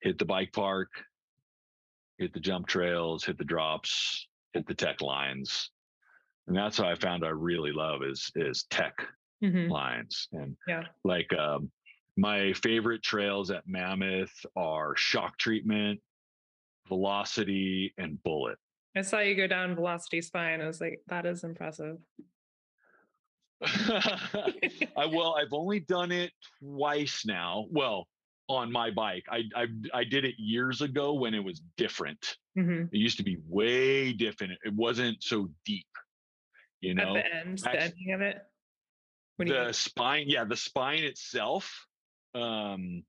hit the bike park, hit the jump trails, hit the drops, hit the tech lines. And that's what I found I really love is is tech Mhm. lines. And Yeah. like um, my favorite trails at Mammoth are shock treatment, velocity, and bullet. I saw you go down Velocity Spine. I was like, that is impressive. I well, I've only done it twice now. Well, on my bike. I, I I did it years ago when it was different. hmm It used to be way different. It wasn't so deep. You know, At the end, the ending of it. When the spine, yeah, the spine itself um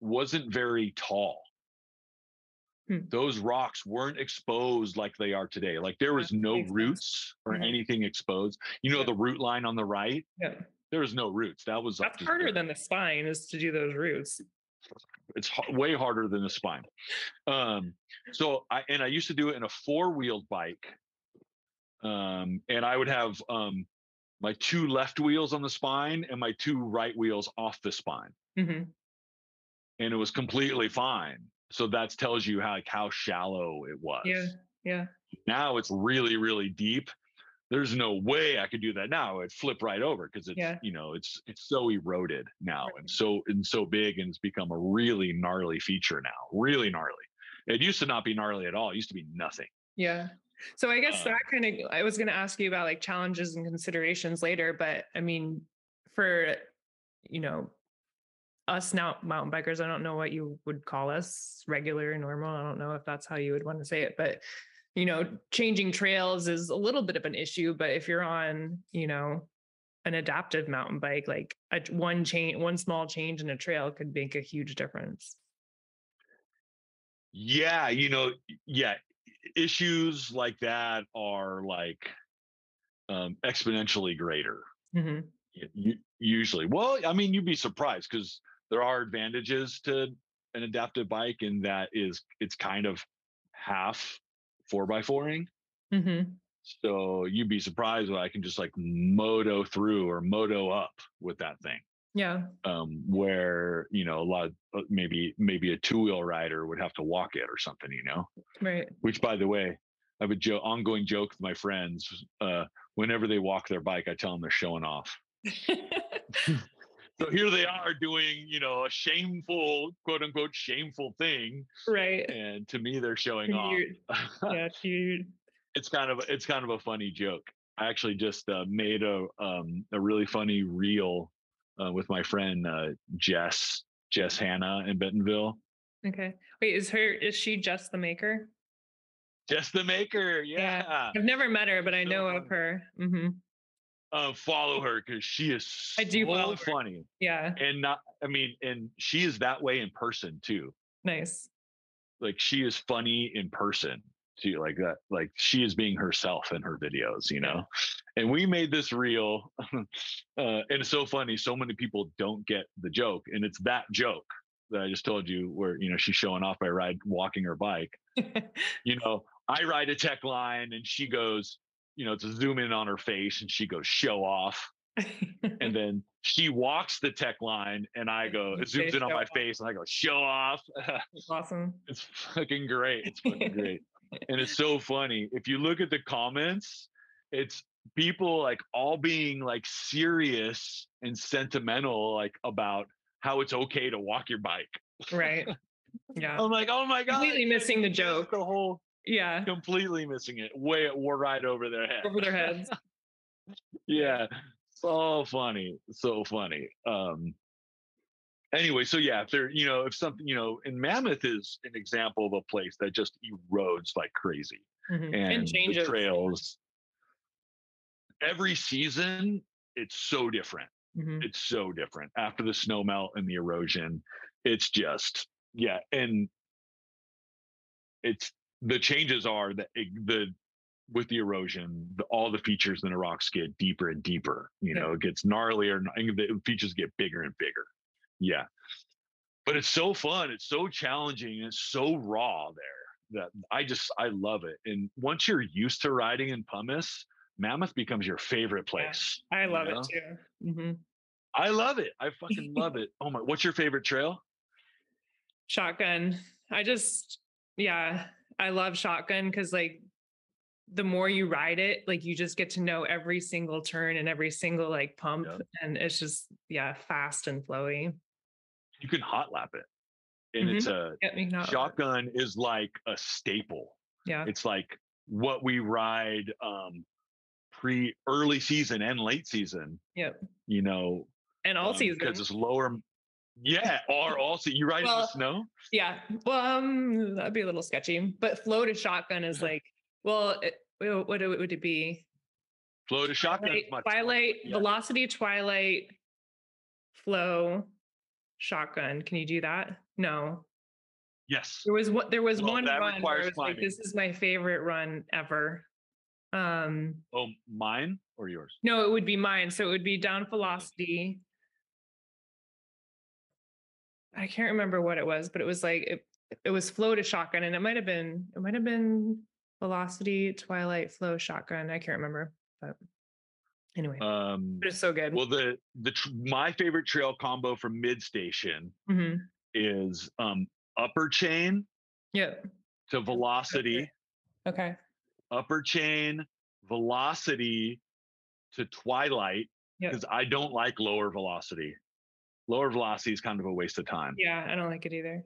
wasn't very tall. Hmm. Those rocks weren't exposed like they are today. Like there was no roots or Mhm. anything exposed. You know Yeah. the root line on the right? yeah, There was no roots. That was that's harder than the spine is to do those roots. It's way harder than the spine. Um, so I and I used to do it in a four-wheeled bike. Um, and I would have um my two left wheels on the spine and my two right wheels off the spine. hmm And it was completely fine. So that tells you how like how shallow it was. Yeah, yeah, Now it's really, really deep. There's no way I could do that now. It'd flip right over because it's Yeah. you know it's it's so eroded now Right. and so and so big and it's become a really gnarly feature now. Really gnarly. It used to not be gnarly at all. It used to be nothing. yeah. So I guess Uh, that kind of I was going to ask you about like challenges and considerations later, but I mean, for you know us now mountain bikers, I don't know what you would call us, regular, normal. I don't know if that's how you would want to say it, but you know, changing trails is a little bit of an issue. But if you're on, you know, an adaptive mountain bike, like a one change, one small change in a trail could make a huge difference. Yeah, you know, yeah, issues like that are like um exponentially greater. hmm u- usually well i mean you'd be surprised because there are advantages to an adaptive bike and that is it's kind of half four by fouring. Hmm so you'd be surprised when i can just like moto through or moto up with that thing. Yeah. um where you know a lot of uh, maybe maybe a two-wheel rider would have to walk it or something you know? Right. which by the way i have a joke ongoing joke with my friends uh whenever they walk their bike i tell them they're showing off so here they are doing you know a shameful quote unquote shameful thing right. and to me they're showing off yeah. You. it's kind of it's kind of a funny joke i actually just uh, made a um a really funny reel uh, with my friend uh, jess jess hannah in bentonville Okay. Wait, is her is she just the maker? jess the maker Yeah. yeah, I've never met her, but I So know of funny. her. hmm Uh, follow her because she is so I do follow her. funny Yeah. and not i mean and she is that way in person too Nice. like she is funny in person too like that like she is being herself in her videos you know and we made this real. uh, and it's so funny so many people don't get the joke and it's that joke that i just told you where you know she's showing off by ride walking her bike you know i ride a tech line and she goes you know to zoom in on her face and she goes show off and then she walks the tech line and i go it zooms in on my off. face and i go show off awesome. it's fucking great. It's fucking great. And it's so funny. If you look at the comments, it's people like all being like serious and sentimental, like about how it's okay to walk your bike. Right. Yeah. I'm like, oh my god, Completely missing the joke. The whole Yeah. completely missing it. Way we're right over their head. Over their heads. yeah. So funny. So funny. Um anyway, so yeah, if there, you know, if something, you know, and Mammoth is an example of a place that just erodes like crazy. Mhm. and, changes. the trails. Every season, it's so different. Mhm. It's so different. After the snow melt and the erosion, it's just yeah, and it's the changes are that it- the with the erosion, the, all the features in the rocks get deeper and deeper. You Yeah. know, it gets gnarlier, and the features get bigger and bigger. Yeah, but it's so fun. It's so challenging. And it's so raw there that I just I love it. And once you're used to riding in pumice, Mammoth becomes your favorite Yeah. place. I you love know? it too. hmm I love it. I fucking love it. Oh my! What's your favorite trail? Shotgun. I just, yeah, I love shotgun because like the more you ride it, like you just get to know every single turn and every single like pump, Yeah. and it's just yeah, fast and flowy. You can hot lap it, and Mhm. it's a not shotgun is like a staple. Yeah. It's like what we ride um pre early season and late season. Yep. You know, And all season. because it's lower. Yeah, or also you ride in the snow. Yeah. Well, um, that'd be a little sketchy. But flow to shotgun is like, well, it, well, what would it be? Flow to shotgun. Twilight, twilight yeah. velocity, twilight, flow, shotgun. Can you do that? No. Yes. There was what there was Well, one run where I was like, this is my favorite run ever. Um, Oh, mine or yours? no, it would be mine. So it would be down velocity. I can't remember what it was, but it was like it, it was flow to shotgun, and it might have been it might have been velocity, twilight, flow, shotgun. I can't remember, but anyway, Um, but it's so good. well, the the tr- my favorite trail combo from mid station Mhm. is um upper chain Yep. to velocity, Okay. upper chain velocity to twilight Yep. because I don't like lower velocity. Lower velocity is kind of a waste of time. Yeah, I don't like it either.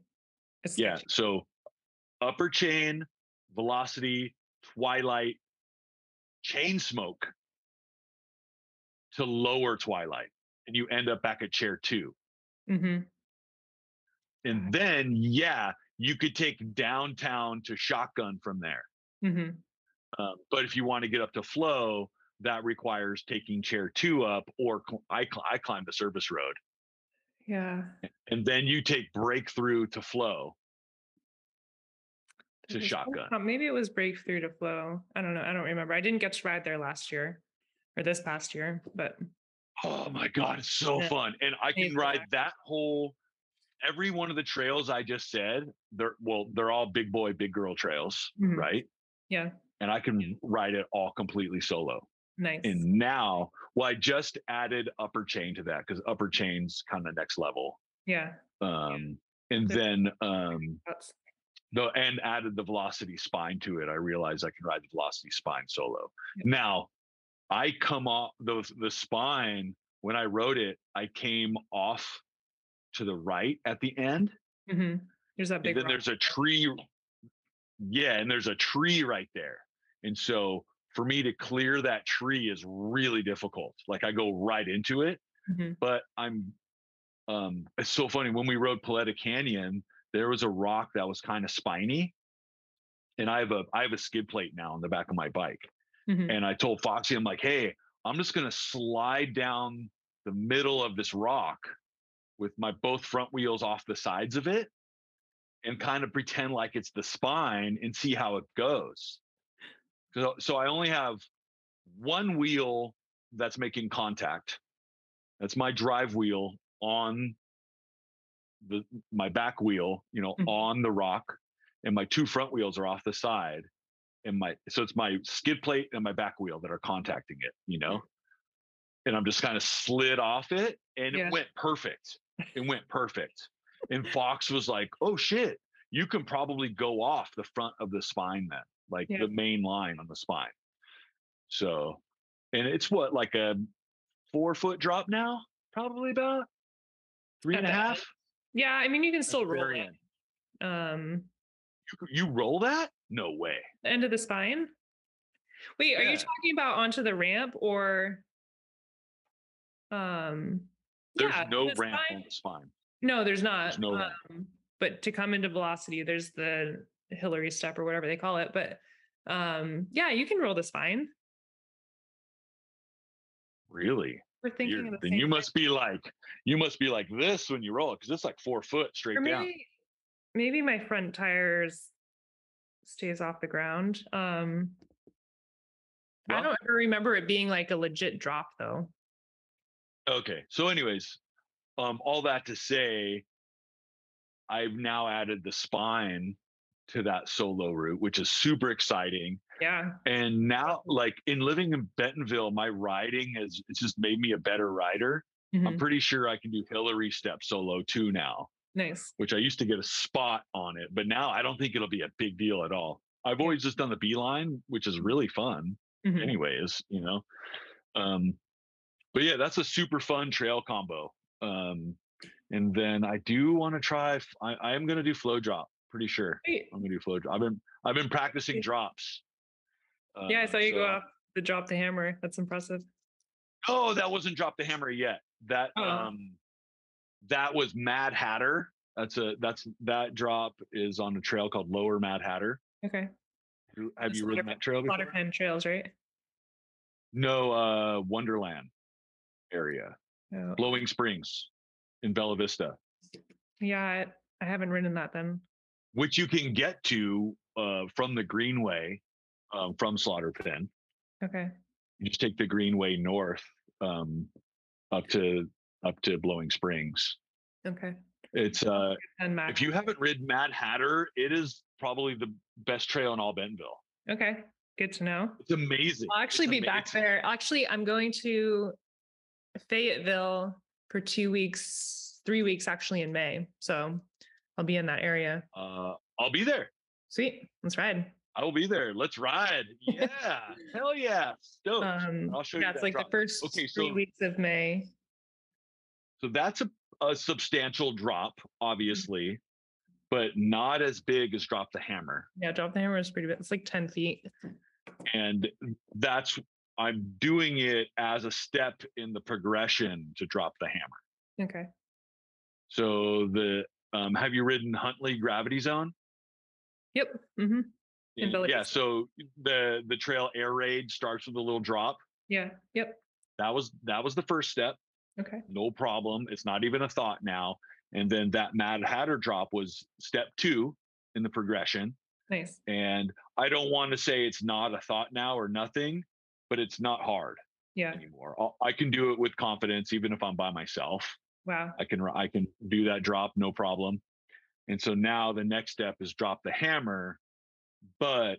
It's Yeah. So upper chain, velocity, twilight, chain smoke to lower twilight. And you end up back at chair two. Mhm. And then, yeah, you could take downtown to shotgun from there. Mhm. Um, but if you want to get up to flow, that requires taking chair two up, or cl- I, cl- I climb the service road. Yeah. And then you take breakthrough to flow to It was some- shotgun. Maybe it was breakthrough to flow. I don't know. I don't remember. I didn't get to ride there last year or this past year, but Oh my god, it's so Yeah. fun. And I can ride that whole every one of the trails I just said, they're well, they're all big boy, big girl trails, Mhm. right? yeah, And I can ride it all completely solo. Nice. And now, well, I just added upper chain to that because upper chain's kind of next level. yeah. Um, and then um That's the and added the velocity spine to it. I realized I can ride the velocity spine solo. Yep. Now, I come off the the spine when I rode it. I came off to the right at the end, mhm. There's that big. and then rock. there's a tree. Yeah, and there's a tree right there, and so for me to clear that tree is really difficult. Like I go right into it, Mhm. but I'm um it's so funny when we rode Poleta Canyon, there was a rock that was kind of spiny. And I have a I have a skid plate now on the back of my bike. Mhm. And I told Foxy, I'm like, hey, I'm just gonna slide down the middle of this rock with my both front wheels off the sides of it and kind of pretend like it's the spine and see how it goes. So, so I only have one wheel that's making contact. That's my drive wheel on the my back wheel, you know, Mhm. on the rock, and my two front wheels are off the side. And my so it's my skid plate and my back wheel that are contacting it, you know. And I'm just kind of slid off it and Yeah. it went perfect. It went perfect. And Fox was like, oh shit, you can probably go off the front of the spine then, like Yeah. the main line on the spine. So, and it's what, like a four foot drop now? Probably about three and a Uh, half. Yeah, I mean you can still roll it. Um You, you roll that? No way. the end of the spine. Wait, are Yeah. you talking about onto the ramp or um There's yeah, no the ramp spine- on the spine. No, there's not. no ramp. um, but to come into velocity, there's the Hillary step or whatever they call it. But um, yeah, you can roll the spine. Really? We're thinking the then you thing. must be like you must be like this when you roll it because it's like four foot straight Or down. maybe, maybe my front tires stays off the ground. Um, I don't ever remember it being like a legit drop though. Okay. So, anyways, um, all that to say, I've now added the spine to that solo route, which is super exciting. Yeah. And now, like in living in Bentonville, my riding has it's just made me a better rider. I'm Mhm. pretty sure I can do Hillary step solo too now, Nice. which I used to get a spot on it, but now I don't think it'll be a big deal at all. I've always just done the beeline, which is really fun Mhm. anyways, you know. Um, but yeah, that's a super fun trail combo. Um, and then I do want to try. I, I am going to do flow drop. Pretty sure Wait, I'm to do flow. I've been I've been practicing drops. yeah, I Uh, saw you go off the drop the hammer. That's impressive. Oh, that wasn't drop the hammer yet. That Oh. um, that was Mad Hatter. That's a that's that drop is on a trail called Lower Mad Hatter. Okay. Have you ridden that trail before? Slaughter Pen Trails, right? No, uh, Wonderland area, Oh, Blowing Springs in Bella Vista, yeah, I haven't ridden that then. Which you can get to uh, from the Greenway um, from Slaughter Pen. Okay. You just take the Greenway north um, up to up to Blowing Springs. Okay. It's uh, if you haven't ridden Mad Hatter, it is probably the best trail in all Bentonville. Okay. Good to know. It's amazing. I'll actually It's be back there. Actually, I'm going to Fayetteville for two weeks, three weeks actually in May. So I'll be in that area. Uh, I'll be there. Sweet. Let's ride. I will be there. Let's ride. Yeah. Hell yeah. Stoked. Um, I'll show you yeah, it's that like drop. the first Okay, three weeks of May. So that's a, a substantial drop, obviously, but not as big as Drop the Hammer. Yeah, drop the hammer is pretty big. It's like 10 feet. And that's, I'm doing it as a step in the progression to Drop the Hammer. Okay. So the, um, have you ridden Huntley Gravity Zone? Yep. Mm-hmm. Yeah. So the the trail air raid starts with a little drop. Yeah. Yep. That was that was the first step. Okay. no problem. It's not even a thought now. And then that Mad Hatter drop was step two in the progression. Nice. And I don't want to say it's not a thought now or nothing, but it's not hard Yeah. anymore. I'll, I can do it with confidence, even if I'm by myself. Wow. I can I can do that drop no problem. And so now the next step is drop the hammer, but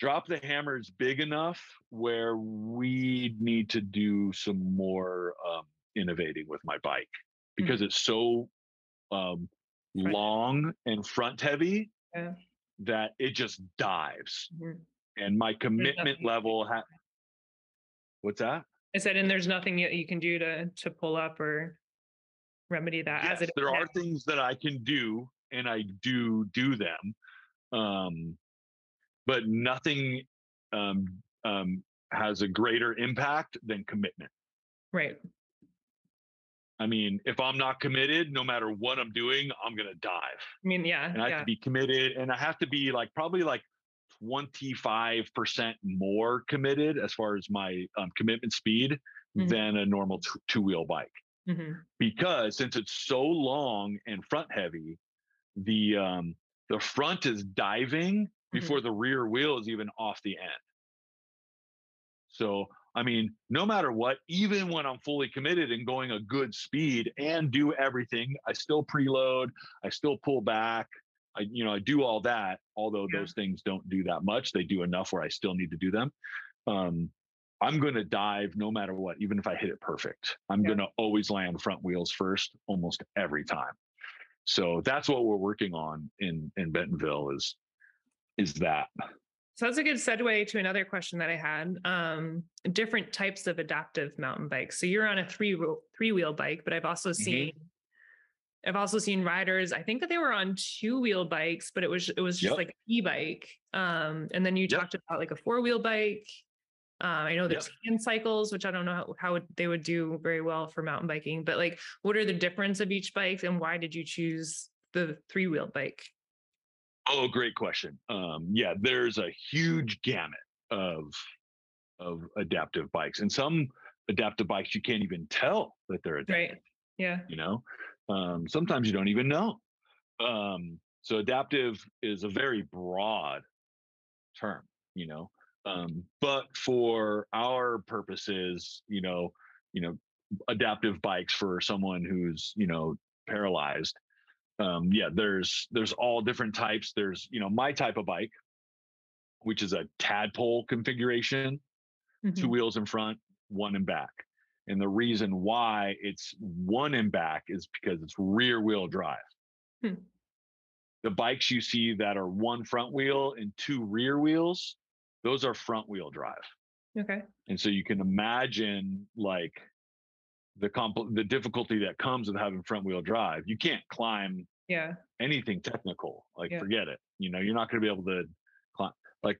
drop the hammer is big enough where we need to do some more um, innovating with my bike because it's so um, long and front heavy Yeah. that it just dives. Mhm. And my commitment nothing you can level. Ha- What's that? I said, and there's nothing you, you can do to to pull up or remedy that as yes, it is there now. are things that I can do, and I do do them, um, but nothing um, um, has a greater impact than commitment. Right. I mean, if I'm not committed, no matter what I'm doing, I'm gonna dive, I mean, yeah. and I have to be committed, and I have to be like probably like 25% more committed as far as my um, commitment speed Mhm. than a normal t- two-wheel bike. Mhm. because since it's so long and front heavy, the um, the front is diving before the rear wheel is even off the end. So I mean, no matter what, even when I'm fully committed and going a good speed and do everything, I still preload, I still pull back, I you know I do all that. Although Yeah. those things don't do that much, they do enough where I still need to do them. Um, I'm going to dive no matter what, even if I hit it perfect. I'm Yeah. going to always land front wheels first almost every time. So that's what we're working on in in Bentonville is is that. So that's a good segue to another question that I had. Um, different types of adaptive mountain bikes. So you're on a three three wheel bike, but I've also Mm-hmm. seen I've also seen riders. I think that they were on two wheel bikes, but it was it was just Yep. like e-bike. Um, and then you Yep. talked about like a four wheel bike. Um, I know there's hand cycles, which I don't know how, how they would do very well for mountain biking, but like, what are the difference of each bike, and why did you choose the three wheel bike? Oh, great question. Um, yeah, there's a huge gamut of of adaptive bikes, and some adaptive bikes you can't even tell that they're adaptive. Right. Yeah. you know um, sometimes you don't even know um, so adaptive is a very broad term you know um, but for our purposes you know you know adaptive bikes for someone who's you know paralyzed um, yeah there's there's all different types there's you know my type of bike which is a tadpole configuration two Mhm. wheels in front, one in back. And the reason why it's one in back is because it's rear wheel drive. Hmm. The bikes you see that are one front wheel and two rear wheels, those are front wheel drive. Okay. And so you can imagine like the compl- the difficulty that comes with having front wheel drive. You can't climb Yeah. anything technical. Like Yeah. forget it. You know, you're not going to be able to climb. Like,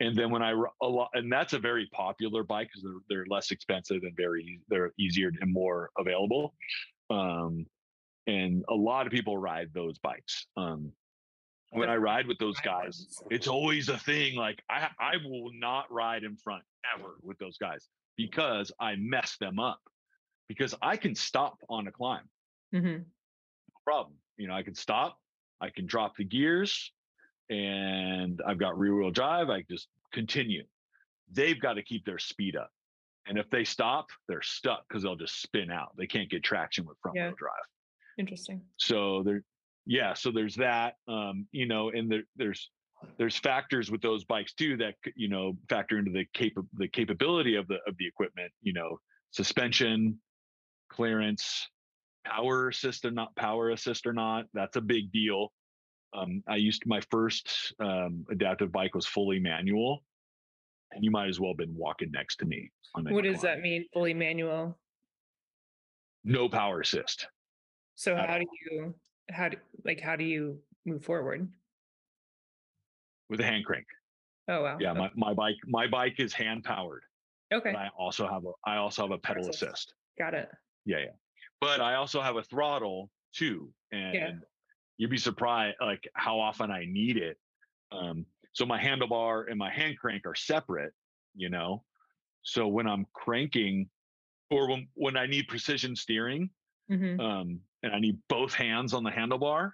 and then when I a lot, and that's a very popular bike because they're they're less expensive and very they're easier and more available. Um, and a lot of people ride those bikes. Um, when I ride with those guys, it's always a thing. Like I, I will not ride in front ever with those guys because I mess them up. Because I can stop on a climb, Mm-hmm. no problem. You know, I can stop, I can drop the gears, and I've got rear wheel drive. I just continue. They've got to keep their speed up, and if they stop, they're stuck because they'll just spin out. They can't get traction with front Yeah. wheel drive Interesting. so there yeah so there's that um you know and there, there's there's factors with those bikes too that you know factor into the cap the capability of the of the equipment you know suspension clearance power assist or not power assist or not that's a big deal um i used my first um adaptive bike was fully manual and you might as well have been walking next to me on What does that mean? Fully manual. no power assist So how do you how do like how do you move forward? with a hand crank Oh wow. yeah my, my bike my bike is hand powered Okay. I also have a I also have a pedal Assist. Got it. Yeah, yeah. But I also have a throttle too, and you'd be surprised like how often I need it. Um, so my handlebar and my hand crank are separate, you know. So when I'm cranking, or when when I need precision steering, hmm um, and I need both hands on the handlebar,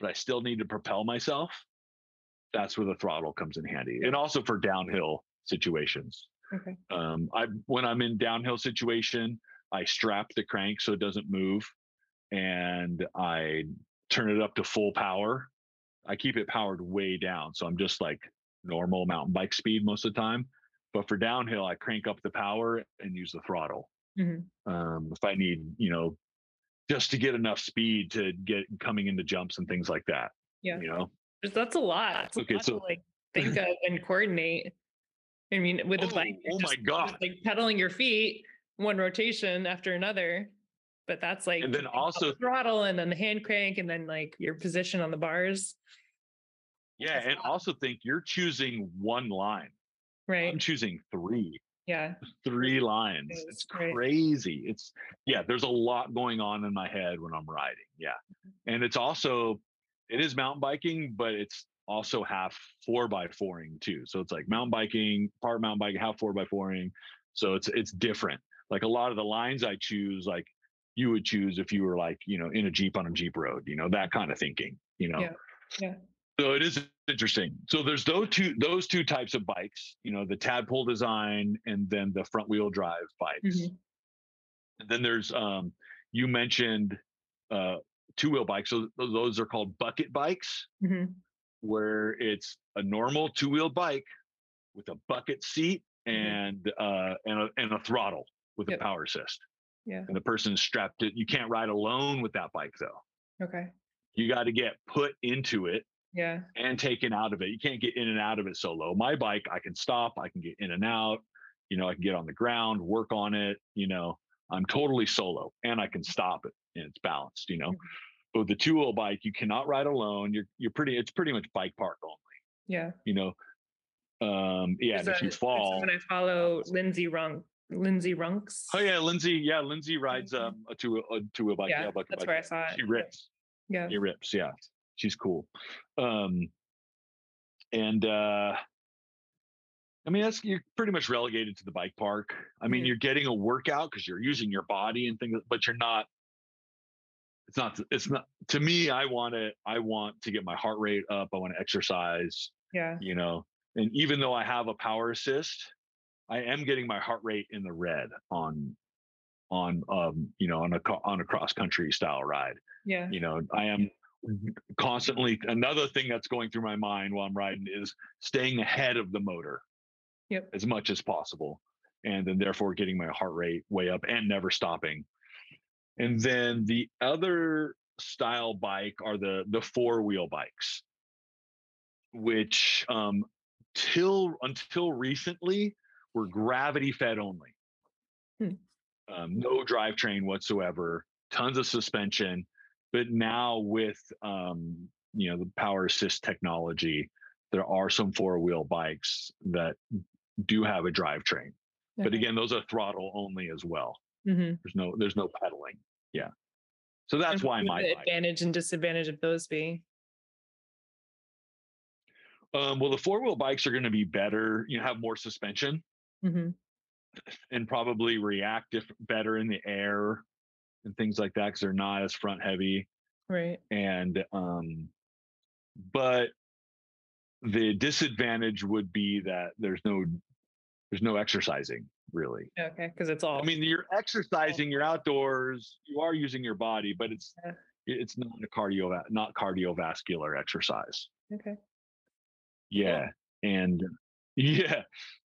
but I still need to propel myself. That's where the throttle comes in handy, and also for downhill situations. Okay. Um, I when I'm in downhill situation, I strap the crank so it doesn't move, and I turn it up to full power. I keep it powered way down, so I'm just like normal mountain bike speed most of the time. But for downhill, I crank up the power and use the throttle. hmm Um, if I need, you know, just to get enough speed to get coming into jumps and things like that. Yeah. You know, That's a lot. That's a Okay, lot so- to like think of and coordinate. I mean, with a bike, Oh, oh my God. like pedaling your feet one rotation after another. But that's like And then also- the throttle and then the hand crank and then like your position on the bars. yeah, That's and also think you're choosing one line. Right. I'm choosing three. Yeah. three lines. is, It's crazy. It's yeah, there's a lot going on in my head when I'm riding. Yeah. Mm-hmm. And it's also it is mountain biking, but it's also half four by fouring too. So it's like mountain biking, part mountain biking, half four by fouring. So it's it's different. Like a lot of the lines I choose, like you would choose if you were like, you know, in a Jeep on a Jeep road, you know, that kind of thinking, you know. Yeah, yeah. So it is interesting. So there's those two those two types of bikes, you know, the tadpole design and then the front wheel drive bikes. Mhm. And then there's um you mentioned uh two wheel bikes. So those are called bucket bikes hmm where it's a normal two wheel bike with a bucket seat Mhm. and uh and a and a throttle with Yep. a power assist. Yeah. And the person strapped to you can't ride alone with that bike though. Okay. You got to get put into it Yeah. and taken out of it. You can't get in and out of it solo. My bike, I can stop, I can get in and out. You know, I can get on the ground, work on it. You know, I'm totally solo and I can stop it and it's balanced, you know. Mhm. But with the two wheel bike, you cannot ride alone. You're you're pretty it's pretty much bike park only, Yeah. you know. Um yeah, if you a- there's fall. someone I follow, Lindsay Runk, Lindsay Runks. Oh yeah, Lindsay. Yeah, Lindsay rides Mhm. um a two a two wheel bike. Yeah, bucket that's bike. where I saw it. She rips. Yeah. She rips. Yeah, she's cool. Um, and uh, I mean, that's you're pretty much relegated to the bike park. I mean, you're getting a workout because you're using your body and things, but you're not. It's not. It's not. To me, I want to. I want to get my heart rate up. I want to exercise. Yeah. You know, and even though I have a power assist, I am getting my heart rate in the red on, on um, you know, on a on a cross country style ride Yeah. you know i am constantly another thing that's going through my mind while i'm riding is staying ahead of the motor Yep. as much as possible and then therefore getting my heart rate way up and never stopping and then the other style bike are the the four wheel bikes which um till until recently were gravity fed only Hmm. um, no drivetrain whatsoever tons of suspension but now with um, you know the power assist technology there are some four wheel bikes that do have a drivetrain but again those are throttle only as well Mhm. there's no there's no pedaling yeah So that's why my the bike. advantage and disadvantage of those be. Um, well, the four wheel bikes are going to be better. You have more suspension hmm and probably react diff- better in the air and things like that because they're not as front heavy. Right. And um, but the disadvantage would be that there's no there's no exercising really. Okay. Because it's all. I mean, you're exercising, you're outdoors, you are using your body, but it's Yeah. it's not a cardio not cardiovascular exercise. okay. Yeah. And yeah.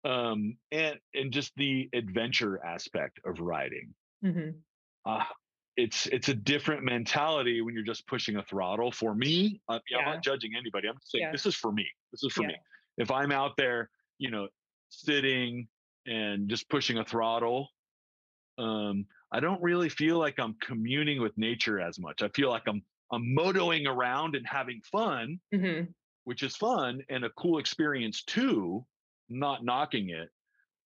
Um and and just the adventure aspect of riding. hmm Uh it's it's a different mentality when you're just pushing a throttle. For me, uh, yeah, I'm not judging anybody. I'm just saying Yeah. this is for me. This is for Yeah. me. If I'm out there, you know, sitting and just pushing a throttle, um, I don't really feel like I'm communing with nature as much. I feel like I'm I'm motoing around and having fun, hmm which is fun and a cool experience too, not knocking it.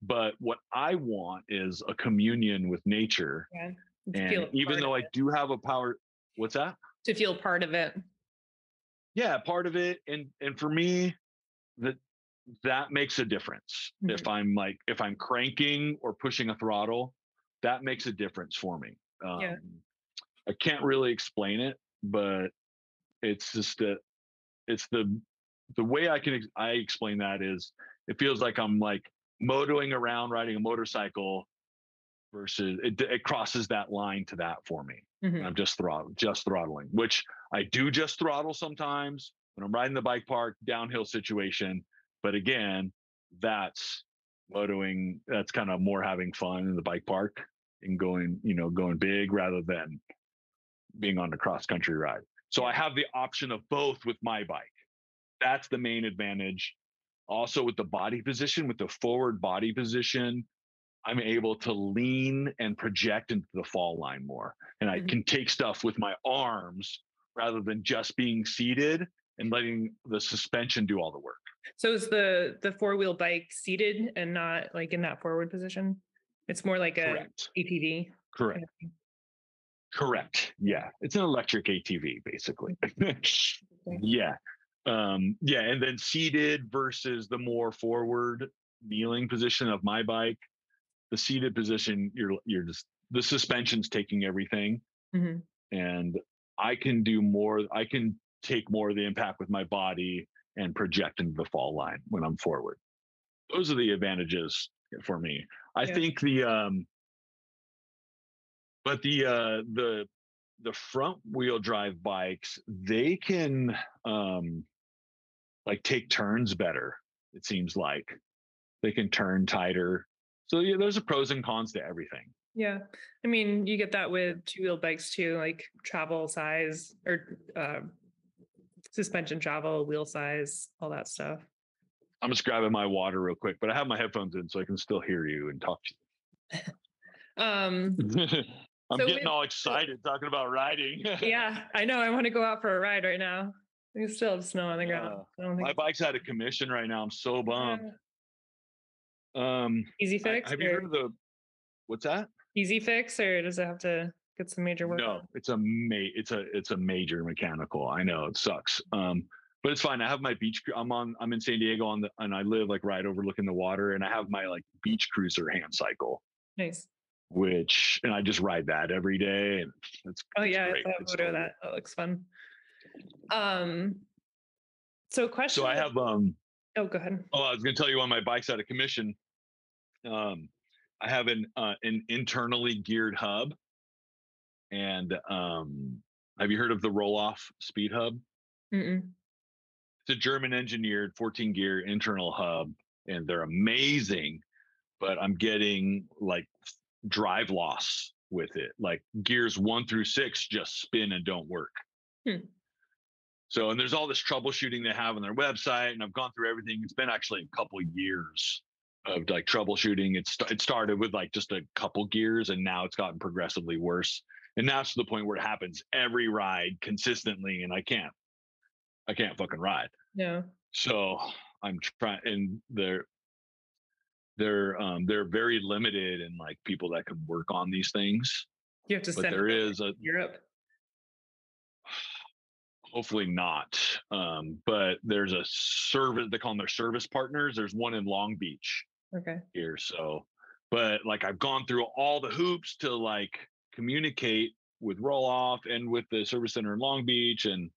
But what I want is a communion with nature. And even though I do have a power, what's that? to feel part of it. Yeah, part of it. And and for me, that that makes a difference. If I'm like if I'm cranking or pushing a throttle, that makes a difference for me. Um, Yeah. I can't really explain it, but it's just that it's the the way I can I explain that is it feels like I'm like motoing around riding a motorcycle versus it, it crosses that line to that for me. Mhm. I'm just throttle, just throttling, which I do just throttle sometimes when I'm riding the bike park downhill situation. But again, that's motoing. That's kind of more having fun in the bike park and going, you know, going big rather than being on a cross country ride. So I have the option of both with my bike. That's the main advantage. Also with the body position, with the forward body position, I'm able to lean and project into the fall line more. And I Mhm. can take stuff with my arms rather than just being seated and letting the suspension do all the work. So is the the four wheel bike seated and not like in that forward position? It's more like a Correct. ATV. Correct. Correct. Yeah. It's an electric ATV, basically. yeah. Um, yeah. And then seated versus the more forward kneeling position of my bike. The seated position, you're you're just the suspension's taking everything. Mhm. and I can do more. I can take more of the impact with my body and project into the fall line when I'm forward. Those are the advantages for me. I Yeah. think the um but the uh the the front wheel drive bikes, they can um like take turns better, it seems like. They can turn tighter. So yeah, there's a pros and cons to everything. Yeah. I mean, you get that with two wheel bikes too, like travel size or uh, suspension travel, wheel size, all that stuff. I'm just grabbing my water real quick, but I have my headphones in so I can still hear you and talk to you. Um. I'm So getting all excited talking about riding. yeah, I know. I want to go out for a ride right now. We still have snow on the ground. Uh, I don't my bike's out of commission right now. I'm so bummed. Um, easy I- fix. have you heard of the? What's that? easy fix, or does it have to get some major work? No, on? it's a ma- it's a it's a major mechanical. I know it sucks. Um, but it's fine. I have my beach. I'm on. I'm in San Diego on the, and I live like right overlooking the water, and I have my like beach cruiser hand cycle, Nice. which and I just ride that every day, and it's Oh it's yeah, I great. saw a photo of that. That looks fun. Um. So question. So I have um. Oh, go ahead. Oh, I was going to tell you on my bike's out of commission. Um, I have an uh, an internally geared hub, and um, have you heard of the Rohloff Speedhub? Mm-mm. It's a German engineered 14 gear internal hub, and they're amazing. But I'm getting like drive loss with it. Like gears one through six just spin and don't work. Hmm. So, and there's all this troubleshooting they have on their website, and I've gone through everything. It's been actually a couple years of like troubleshooting. It's it started with like just a couple gears, and now it's gotten progressively worse. And now it's to the point where it happens every ride consistently, and I can't, I can't fucking ride. Yeah. So I'm trying, and they're they're um they're very limited in like people that can work on these things. You have to But send there it a Europe. hopefully not. Um, but there's a service they call them their service partners. There's one in Long Beach Okay. here. So, but like I've gone through all the hoops to like communicate with Rohloff and with the service center in Long Beach. And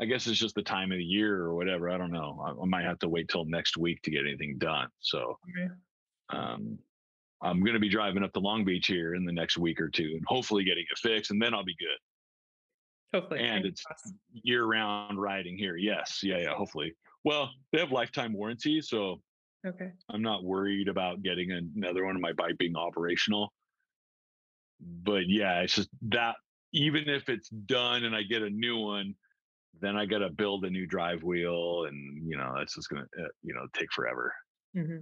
I guess it's just the time of the year or whatever. I don't know. I, I might have to wait till next week to get anything done. So, Okay. um, I'm going to be driving up to Long Beach here in the next week or two and hopefully getting it fixed and then I'll be good. Hopefully. And it's year round riding here. Yes. Yeah. Yeah. Hopefully. Well, they have lifetime warranty. So okay. I'm not worried about getting another one of my bike being operational. But yeah, it's just that even if it's done and I get a new one, then I got to build a new drive wheel and, you know, that's just going to, uh, you know, take forever. hmm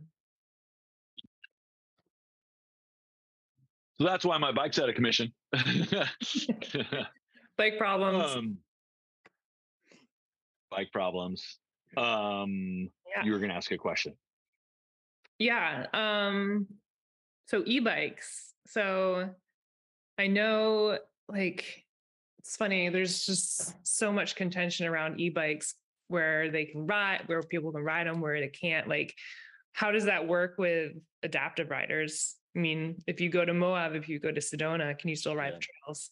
So that's why my bike's out of commission. Bike problems. um, bike problems. Um, yeah. you were going to ask a question. Yeah. Um so e-bikes. So I know like it's funny there's just so much contention around e-bikes where they can ride where people can ride them where they can't like how does that work with adaptive riders? I mean, if you go to Moab, if you go to Sedona, can you still ride Yeah. the trails?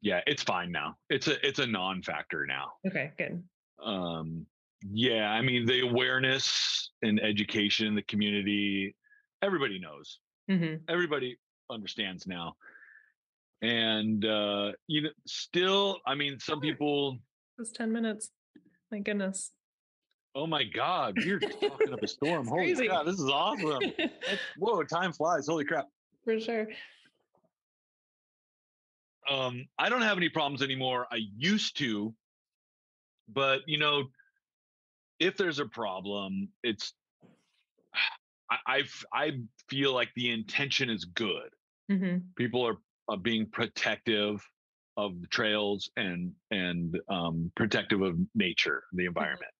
Yeah, it's fine now. It's a it's a non-factor now. Okay, good. um yeah i mean the awareness and education in the community everybody knows. Hmm everybody understands now. And uh you know still i mean some people It's 10 minutes. My goodness. oh my god you're talking up a storm. Holy crazy. crap this is awesome. That's- whoa time flies. Holy crap. For sure. um i don't have any problems anymore. I used to but you know if there's a problem it's I I feel like the intention is good. Hmm people are, are being protective of the trails and and um, protective of nature the environment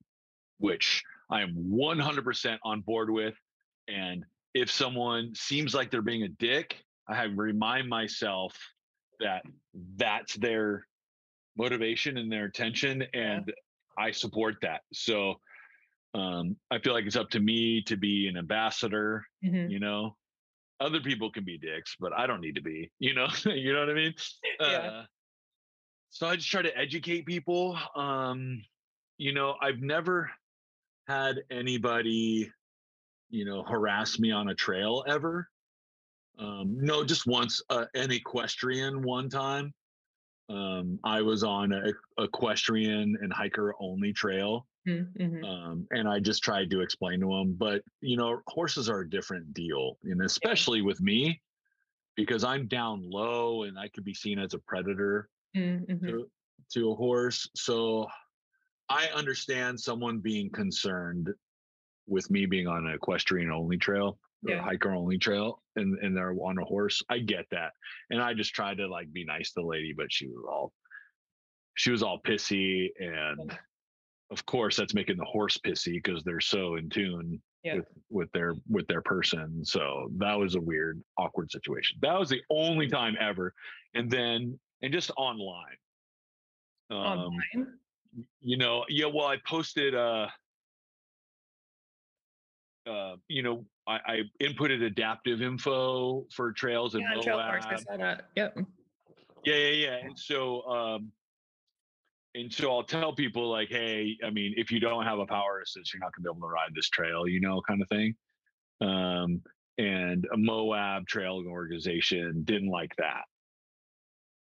which i am 100% on board with and if someone seems like they're being a dick i have remind myself that that's their motivation and their attention and i support that. So um, i feel like it's up to me to be an ambassador hmm you know? Other people can be dicks but i don't need to be you know? You know what i mean? Yeah. uh, so i just try to educate people um you know i've never had anybody you know harass me on a trail ever. Um no just once uh, an equestrian one time um i was on a equestrian and hiker only trail hmm um, and I just tried to explain to him. But you know, horses are a different deal, and especially with me, because I'm down low and I could be seen as a predator hmm to, to a horse. So I understand someone being concerned with me being on an equestrian only trail Yeah. hiker only trail and, and they're on a horse. I get that. And I just tried to like be nice to the lady, but she was all she was all pissy and of course that's making the horse pissy because they're so in tune Yeah. with with their with their person so that was a weird awkward situation that was the only time ever and then and just online um Online. you know yeah well i posted uh uh you know i i inputted adaptive info for trails and Yeah, trail parks. I Moab. saw that. Yep. Yeah, yeah, yeah. And so, um, and so I'll tell people like, hey, I mean, if you don't have a power assist, you're not gonna be able to ride this trail, you know, kind of thing. Um, and a Moab trail organization didn't like that,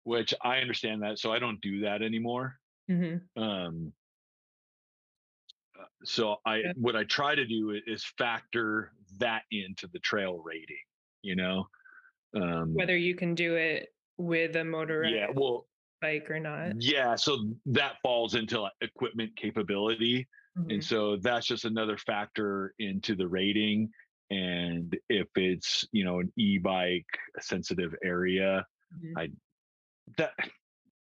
which I understand that, so I don't do that anymore. hmm Um, so I, Yeah. what I try to do is factor that into the trail rating, you know. Um, Whether you can do it with a motorized yeah, well, bike or not. Yeah, so that falls into like, equipment capability. Mhm. And so that's just another factor into the rating. And if it's, you know, an e-bike sensitive area, Mhm. that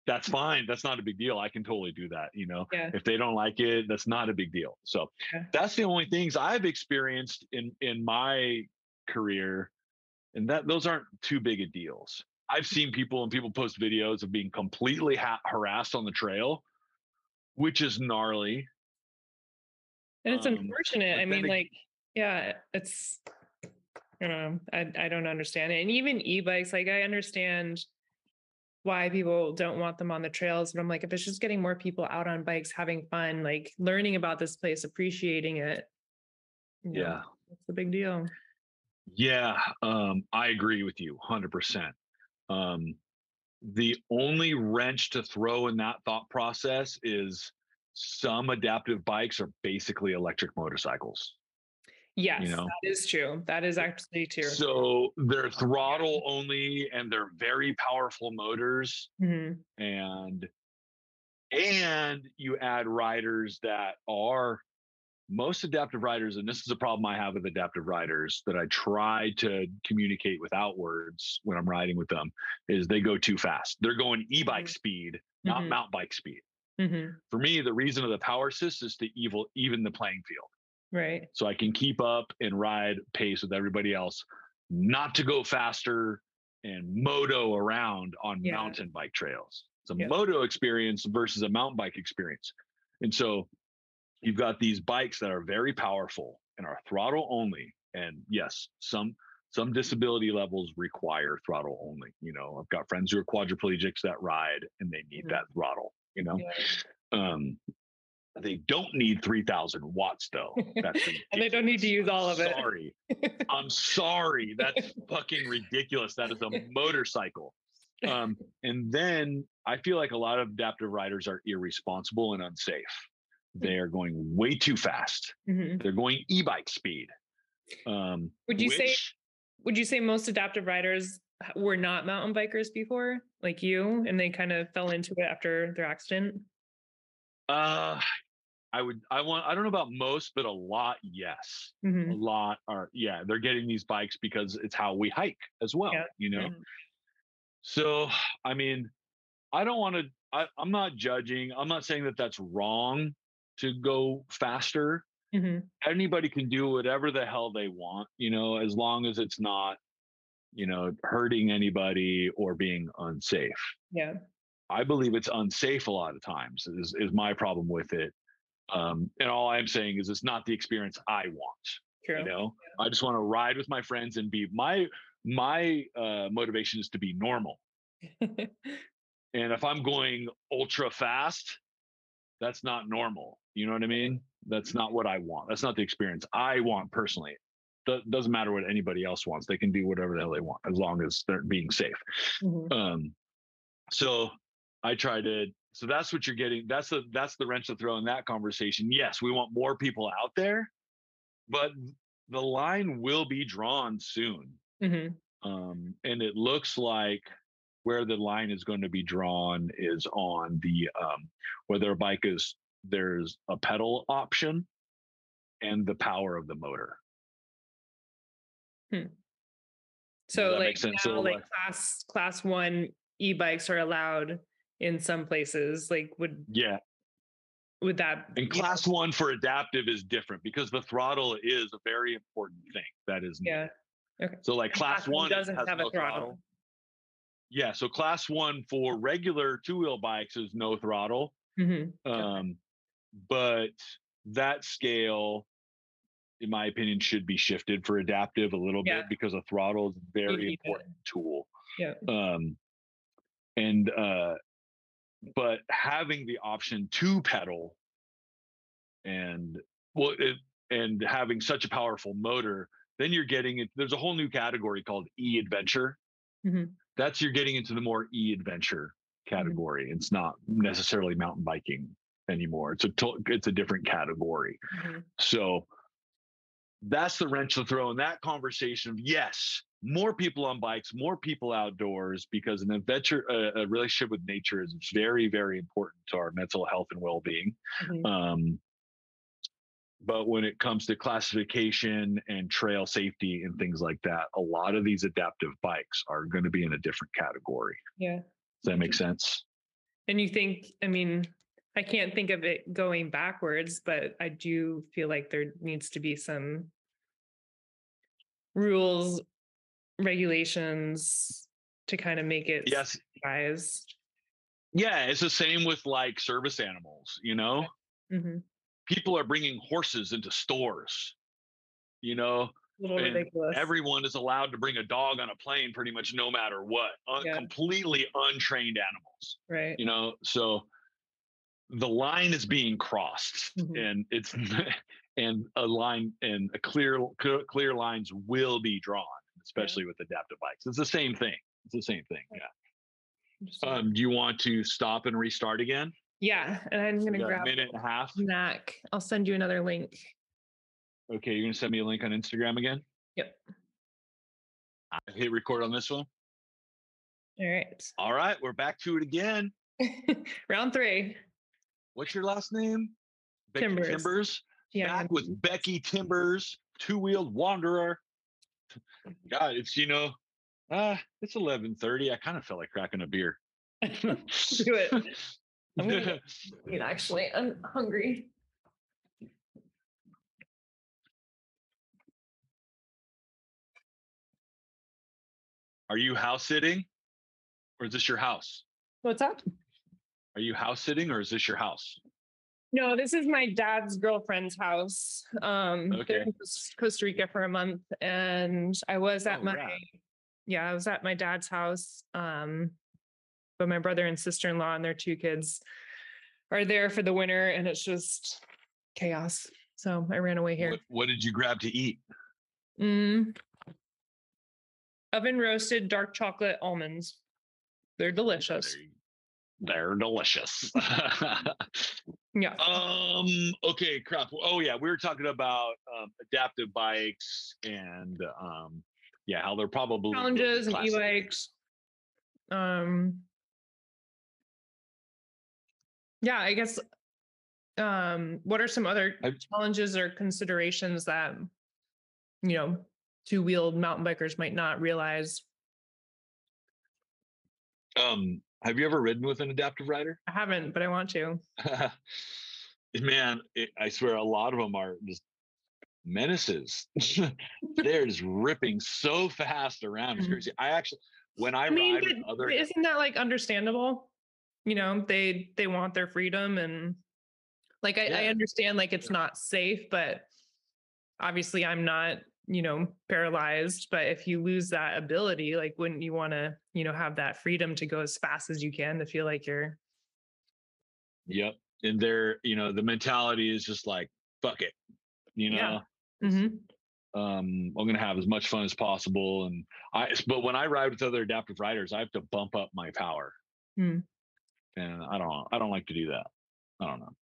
that's fine. That's not a big deal. I can totally do that, you know. Yeah. If they don't like it, that's not a big deal. So Yeah. that's the only things I've experienced in in my career. And that those aren't too big of deals. I've seen people and people post videos of being completely ha- harassed on the trail which is gnarly. And it's Um, unfortunate. I mean, ag- like, yeah, it's you know, I I don't understand it. And even e-bikes, like I understand why people don't want them on the trails, but I'm like, if it's just getting more people out on bikes, having fun, like learning about this place, appreciating it. you know, Yeah. It's a big deal. Yeah, um, I agree with you 100%. Um, the only wrench to throw in that thought process is some adaptive bikes are basically electric motorcycles. Yes, know? that is true. That is actually true. So they're throttle only and they're very powerful motors Mhm. and and you add riders that are most adaptive riders and this is a problem i have with adaptive riders that i try to communicate without words when i'm riding with them is they go too fast they're going e-bike Mhm. speed not Mhm. mountain bike speed Mhm. for me the reason of the power assist is to evil even the playing field Right. so I can keep up and ride pace with everybody else, not to go faster and moto around on Yeah. mountain bike trails. It's a Yeah. moto experience versus a mountain bike experience. And so you've got these bikes that are very powerful and are throttle only. And yes, some some disability levels require throttle only. You know, I've got friends who are quadriplegics that ride and they need Mhm. that throttle, you know. Yeah. Um they don't need 3000 watts though. That's And they don't need to use all of it. Sorry. I'm sorry. That's fucking ridiculous. That is a motorcycle. Um, and then I feel like a lot of adaptive riders are irresponsible and unsafe. They are going way too fast. Mhm. They're going e-bike speed. Um, Would you say would you say most adaptive riders were not mountain bikers before, like you, and they kind of fell into it after their accident? Uh, I would. I want. I don't know about most, but a lot. Yes, a Mhm. lot are. Yeah, they're getting these bikes because it's how we hike as well. Yeah, You know. Mhm. So, I mean, I don't want to, I'm not judging. I'm not saying that that's wrong to go faster. Mhm. Anybody can do whatever the hell they want, you know, as long as it's not, you know, hurting anybody or being unsafe. Yeah. I believe it's unsafe a lot of times, is, is my problem with it. Um, and all I'm saying is it's not the experience I want True. you know i just want to ride with my friends and be my my uh motivation is to be normal. And if i'm going ultra fast that's not normal you know what i mean? That's not what i want that's not the experience i want personally. Do- doesn't matter what anybody else wants they can do whatever the hell they want as long as they're being safe. Mhm. um so i try to so that's what you're getting that's the that's the wrench to throw in that conversation. Yes we want more people out there but the line will be drawn soon. Mhm. um and it looks like where the line is going to be drawn is on the um whether a bike is there's a pedal option and the power of the motor. So like now, like- class class one e-bikes are allowed in some places. Like would yeah would that And class one for adaptive is different because the throttle is a very important thing. That is Yeah. okay. So like and class one doesn't have no a throttle. Yeah. So class one for regular two wheel bikes is no throttle. Mhm. Um, but that scale, in my opinion, should be shifted for adaptive a little Yeah. bit because a throttle is a very need it. important tool. Yeah. Um, and uh, but having the option to pedal and well, it, and having such a powerful motor, then you're getting it. There's a whole new category called e adventure. Mhm. That's you're getting into the more e adventure category. It's not necessarily mountain biking anymore. It's a it's a different category. Mhm. So that's the wrench to throw in that conversation of yes, more people on bikes, more people outdoors, because an adventure, a, a relationship with nature is very, very important to our mental health and well being. Mhm. Um, but when it comes to classification and trail safety and things like that, a lot of these adaptive bikes are going to be in a different category. Yeah. Does that make sense? And you think, I mean, I can't think of it going backwards, but I do feel like there needs to be some rules, regulations to kind of make it Yes, guys. yeah, it's the same with like service animals. You know, hmm people are bringing horses into stores. You know, A little And ridiculous. everyone is allowed to bring a dog on a plane pretty much no matter what. Un- Yeah. Completely untrained animals. right. You know, so the line is being crossed, Mhm. and it's and a line and a clear- clear lines will be drawn, especially with adaptive bikes. It's the same thing. It's the same thing. Yeah. Um, do you want to stop and restart again? yeah, and I'm gonna got a grab minute and a half. snack. I'll send you another link. Okay, you're gonna send me a link on Instagram again. Yep. I hit record on this one. All right. All right, we're back to it again. Round three. What's your last name? Becky Timbers. Timbers. Yeah. Back with Becky Timbers, two-wheeled wanderer. God, it's you know, uh, it's eleven thirty. I kind of felt like cracking a beer. Do it. I'm gonna get- actually, I'm hungry. Are you house sitting, or is this your house? What's up? Are you house sitting, or is this your house? No, this is my dad's girlfriend's house. Um, Okay. in Costa Rica for a month, and I was at Oh, my rad. yeah, I was at my dad's house. Um, but my brother and sister in law and their two kids are there for the winter, and it's just chaos. So I ran away here. What, what did you grab to eat? Mm. Oven roasted dark chocolate almonds. They're delicious. They're delicious. Yeah. um. Okay. Crap. Oh yeah, we were talking about um, adaptive bikes and um, yeah, how they're probably Challenges and e-bikes. Um. Yeah, I guess. Um, what are some other I've- challenges or considerations that, you know, two-wheeled mountain bikers might not realize? Um. Have you ever ridden with an adaptive rider? I haven't, but I want to. Man, it, I swear a lot of them are just menaces. They're just ripping so fast around. It's Mhm. crazy. I actually, when I, I mean, ride with but- other, isn't that like understandable? You know, they they want their freedom and like I, I understand like it's not safe, but obviously I'm not, you know, paralyzed. But if you lose that ability, like wouldn't you want to, you know, have that freedom to go as fast as you can to feel like you're yep, and they're, you know, the mentality is just like, fuck it, you know. Yeah. Mhm. um i'm gonna have as much fun as possible and i but when i ride with other adaptive riders i have to bump up my power Hmm. and i don't i don't like to do that i don't know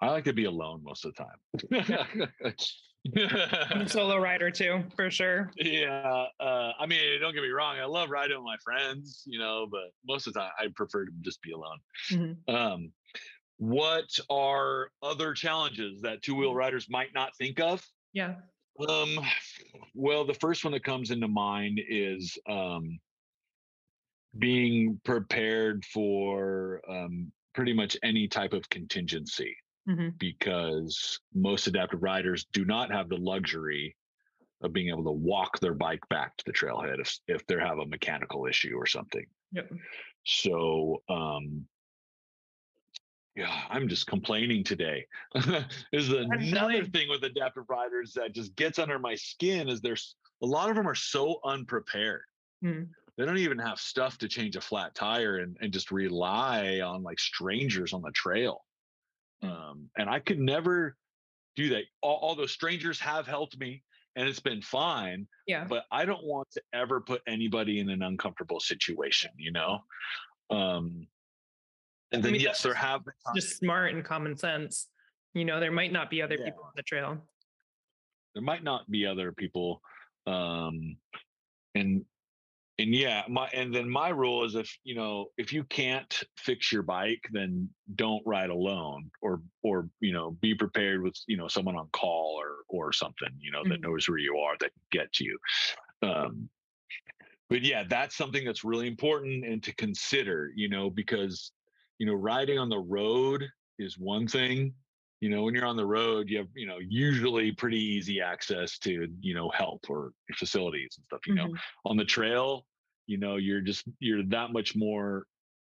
i like to be alone most of the I'm a solo rider too, for sure. yeah uh i mean don't get me wrong i love riding with my friends you know but most of the time i prefer to just be alone Mhm. um what are other challenges that two-wheel riders might not think of Yeah. um, well, the first one that comes into mind is um, being prepared for um, pretty much any type of contingency Mhm. because most adaptive riders do not have the luxury of being able to walk their bike back to the trailhead if if they have a mechanical issue or something. Yep. So, um, yeah, I'm just complaining today. is another thing with adaptive riders that just gets under my skin is there's a lot of them are so unprepared. Hmm. They don't even have stuff to change a flat tire and, and just rely on like strangers on the trail. Um, and I could never do that. Al- Although strangers have helped me and it's been fine, Yeah. but I don't want to ever put anybody in an uncomfortable situation, you know? Um, and I then mean, yes, there have been times, Just smart and common sense. You know, there might not be other Yeah. people on the trail. there might not be other people. Um, and and yeah, my and then my rule is if you know if you can't fix your bike, then don't ride alone, or or you know be prepared with you know someone on call or or something you know that Mhm. knows where you are that can get to you. Um, but yeah, that's something that's really important and to consider, you know, because you know riding on the road is one thing. You know, when you're on the road, you have you know usually pretty easy access to you know help or facilities and stuff. You know, Mhm. on the trail, you know, you're just you're that much more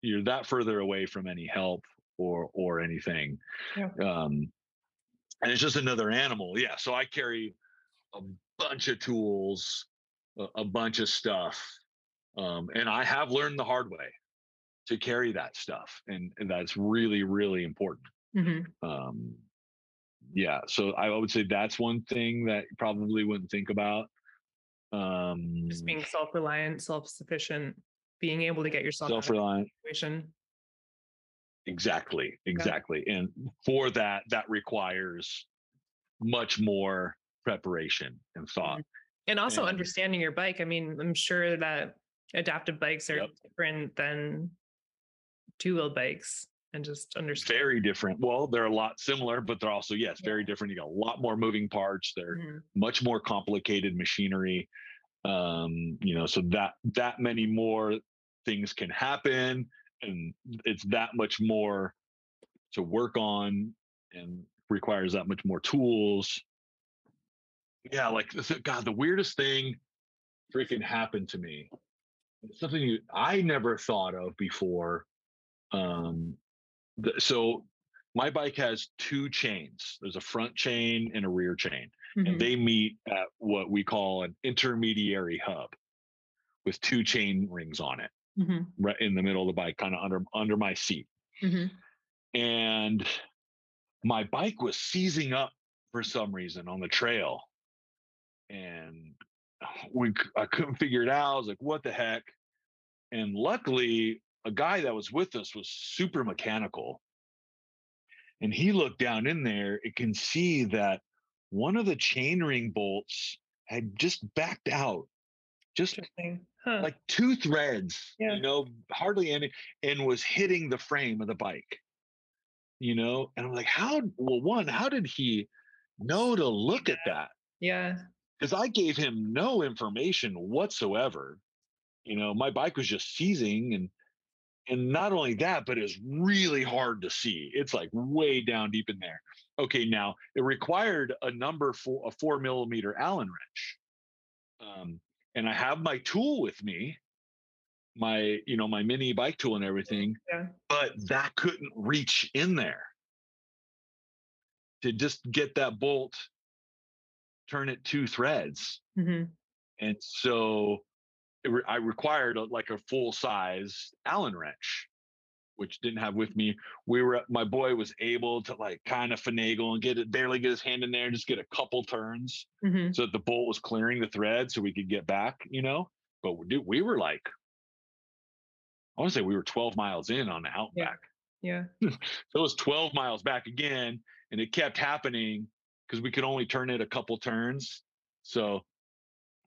you're that further away from any help or or anything. Yeah. Um, and it's just another animal. Yeah. So I carry a bunch of tools, a, a bunch of stuff, um, and I have learned the hard way to carry that stuff, and, and that's really really important. hmm Um, yeah. So I would say that's one thing that you probably wouldn't think about. Um, Just being self-reliant, self-sufficient, being able to get yourself out of a self-reliant. situation. Exactly, exactly. And for that, that requires much more preparation and thought. And also And- understanding your bike. I mean, I'm sure that adaptive bikes are Yep. different than two-wheel bikes and just understand. Very different. Well, they're a lot similar, but they're also, yes, very different. You got a lot more moving parts. They're Mhm. much more complicated machinery. Um, you know, so that that many more things can happen, and it's that much more to work on, and requires that much more tools. Yeah, like God, the weirdest thing freaking happened to me. It's something you, I never thought of before. Um, the, so my bike has two chains. There's a front chain and a rear chain Mhm. and they meet at what we call an intermediary hub with two chain rings on it Mhm. right in the middle of the bike kind of under under my seat Mhm. and my bike was seizing up for some reason on the trail and we I couldn't figure it out i was like what the heck and luckily a guy that was with us was super mechanical and he looked down in there and can see that one of the chainring bolts had just backed out just Huh. like two threads Yeah. you know hardly any and was hitting the frame of the bike you know and i'm like how well one how did he know to look at that yeah. because i gave him no information whatsoever you know my bike was just seizing and and not only that but it's really hard to see it's like way down deep in there. Okay now it required a number for a four millimeter allen wrench um, and i have my tool with me my you know my mini bike tool and everything Yeah. but that couldn't reach in there. To just get that bolt turn it two threads hmm and so re- I required a, like a full size Allen wrench, which didn't have with me. We were my boy was able to like kind of finagle and get it barely get his hand in there and just get a couple turns hmm so that the bolt was clearing the thread so we could get back, you know. But we, dude, we were like, I want to say we were 12 miles in on the outback. Yeah. Yeah. So it was 12 miles back again, and it kept happening because we could only turn it a couple turns. So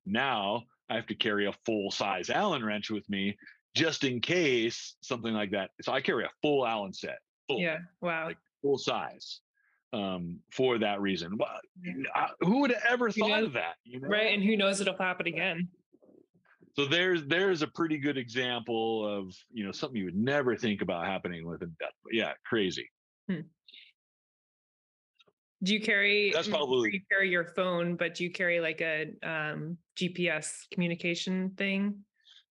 now I have to carry a full size Allen wrench with me just in case something like that. So I carry a full Allen set, full, Yeah. Wow. like full size, um, for that reason. Well, I- who would have ever You thought know, of that? You know? Right. And who knows it'll happen again. So there's there's a pretty good example of you know something you would never think about happening with a death. Yeah, crazy. Do you carry That's probably- you carry your phone, but do you carry like a um GPS communication thing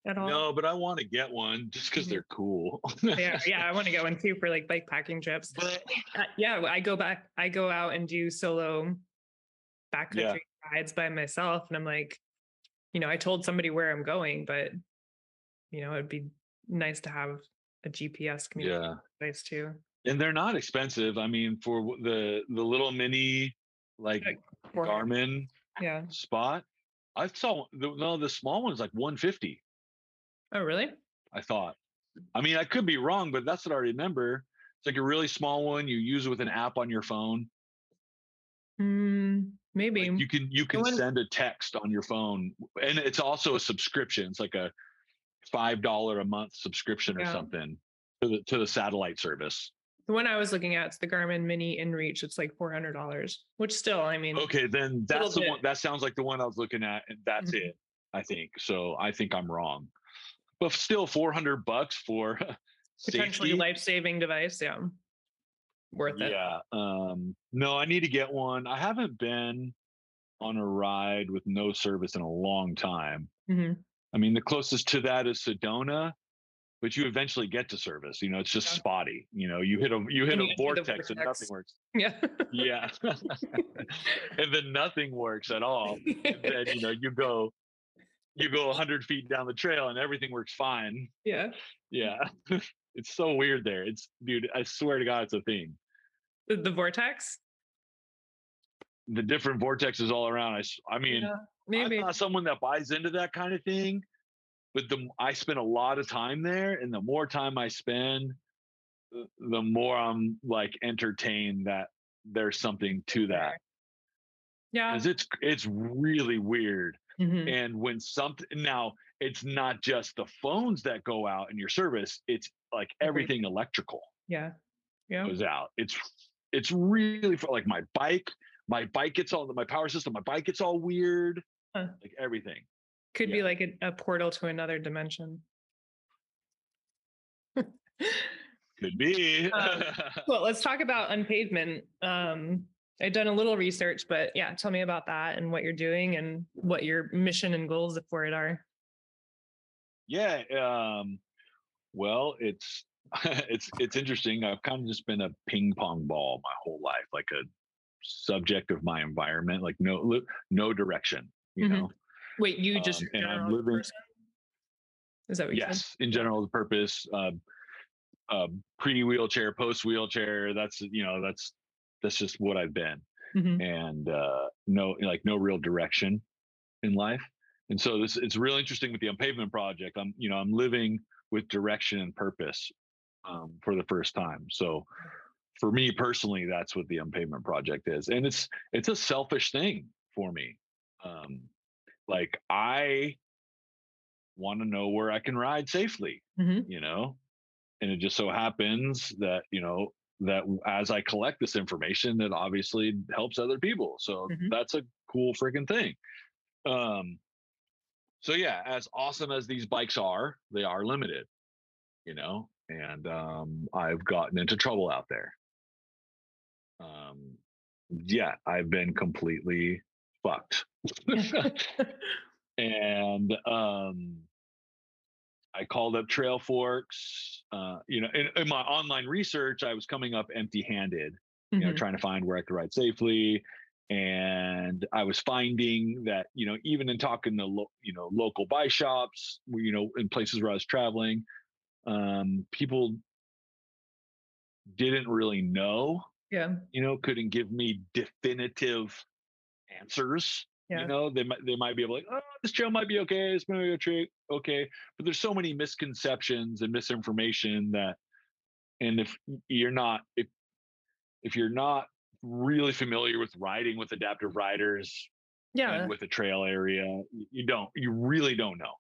at all? No, but I want to get one just because Mhm. they're cool. Yeah, yeah, I want to get one too for like bike packing trips. But Uh, yeah, I go back, I go out and do solo backcountry Yeah. rides by myself. And I'm like, you know, I told somebody where I'm going, but you know, it'd be nice to have a GPS communication yeah, device too. And they're not expensive. I mean, for the the little mini like Garmin Yeah. spot, I saw the, no the small one's like 150. Oh, really? I thought. I mean, I could be wrong, but that's what I remember. It's like a really small one. You use it with an app on your phone. Mm, maybe. Like you can you can one- send a text on your phone, and it's also a subscription. It's like a five dollar a month subscription or Yeah. something to the to the satellite service. The one I was looking at is the Garmin Mini InReach. It's like four hundred dollars, which still, I mean, Okay, then that's the bit. one. That sounds like the one I was looking at, and that's Mhm. it. I think so. I think I'm wrong, but still, four hundred bucks for potentially life saving device. Yeah, worth it. Yeah. Um, no, I need to get one. I haven't been on a ride with no service in a long time. Mhm. I mean, the closest to that is Sedona, but you eventually get to service. You know, it's just Yeah. spotty. You know, you hit a you hit And a you through vortex, and nothing works. Yeah. Yeah, and then nothing works at all. And then you know you go you go 100 feet down the trail and everything works fine yeah. yeah it's so weird there it's dude i swear to god it's a thing The, the vortex? the different vortexes all around I I mean Yeah, i'm maybe. not someone that buys into that kind of thing but the i spend a lot of time there and the more time i spend the- more i'm like entertained that there's something to that Yeah. because it's it's really weird Mhm. and when something now it's not just the phones that go out in your service it's like everything electrical Yeah. Yeah. goes out it's it's really for like my bike my bike gets all my power system my bike gets all weird Huh. like everything Could be like a, a portal to another dimension. could be Um, well, let's talk about unpavement. Um, I've done a little research, but yeah, tell me about that and what you're doing and what your mission and goals for it are. yeah um well it's it's it's interesting i've kind of just been a ping pong ball my whole life like a subject of my environment like no no direction you Mhm. know Wait, you just Um, and I'm living- person? Is that what you said? yes in general the purpose uh, uh pre wheelchair post wheelchair that's you know that's that's just what i've been Mhm. and uh no like no real direction in life and so this it's real interesting with the unpavement project i'm you know i'm living with direction and purpose um, for the first time so for me personally that's what the unpavement project is and it's it's a selfish thing for me um like i want to know where i can ride safely Mhm. you know? And it just so happens that you know that as i collect this information it obviously helps other people so Mhm. that's a cool freaking thing. Um so yeah as awesome as these bikes are they are limited you know? And um i've gotten into trouble out there. Um yeah i've been completely fucked and um I called up Trail Forks. Uh, you know, in, in my online research, I was coming up empty-handed, you know, Mhm. trying to find where I could ride safely. And I was finding that, you know, even in talking to, lo- you know, local buy shops, you know, in places where I was traveling, um, people didn't really know, Yeah. you know, couldn't give me definitive answers Yeah. you know, they might they might be able to like, oh, this trail might be okay, this might be okay, okay. But there's so many misconceptions and misinformation that, and if you're not if if you're not really familiar with riding with adaptive riders Yeah. and with a trail area, you don't you really don't know.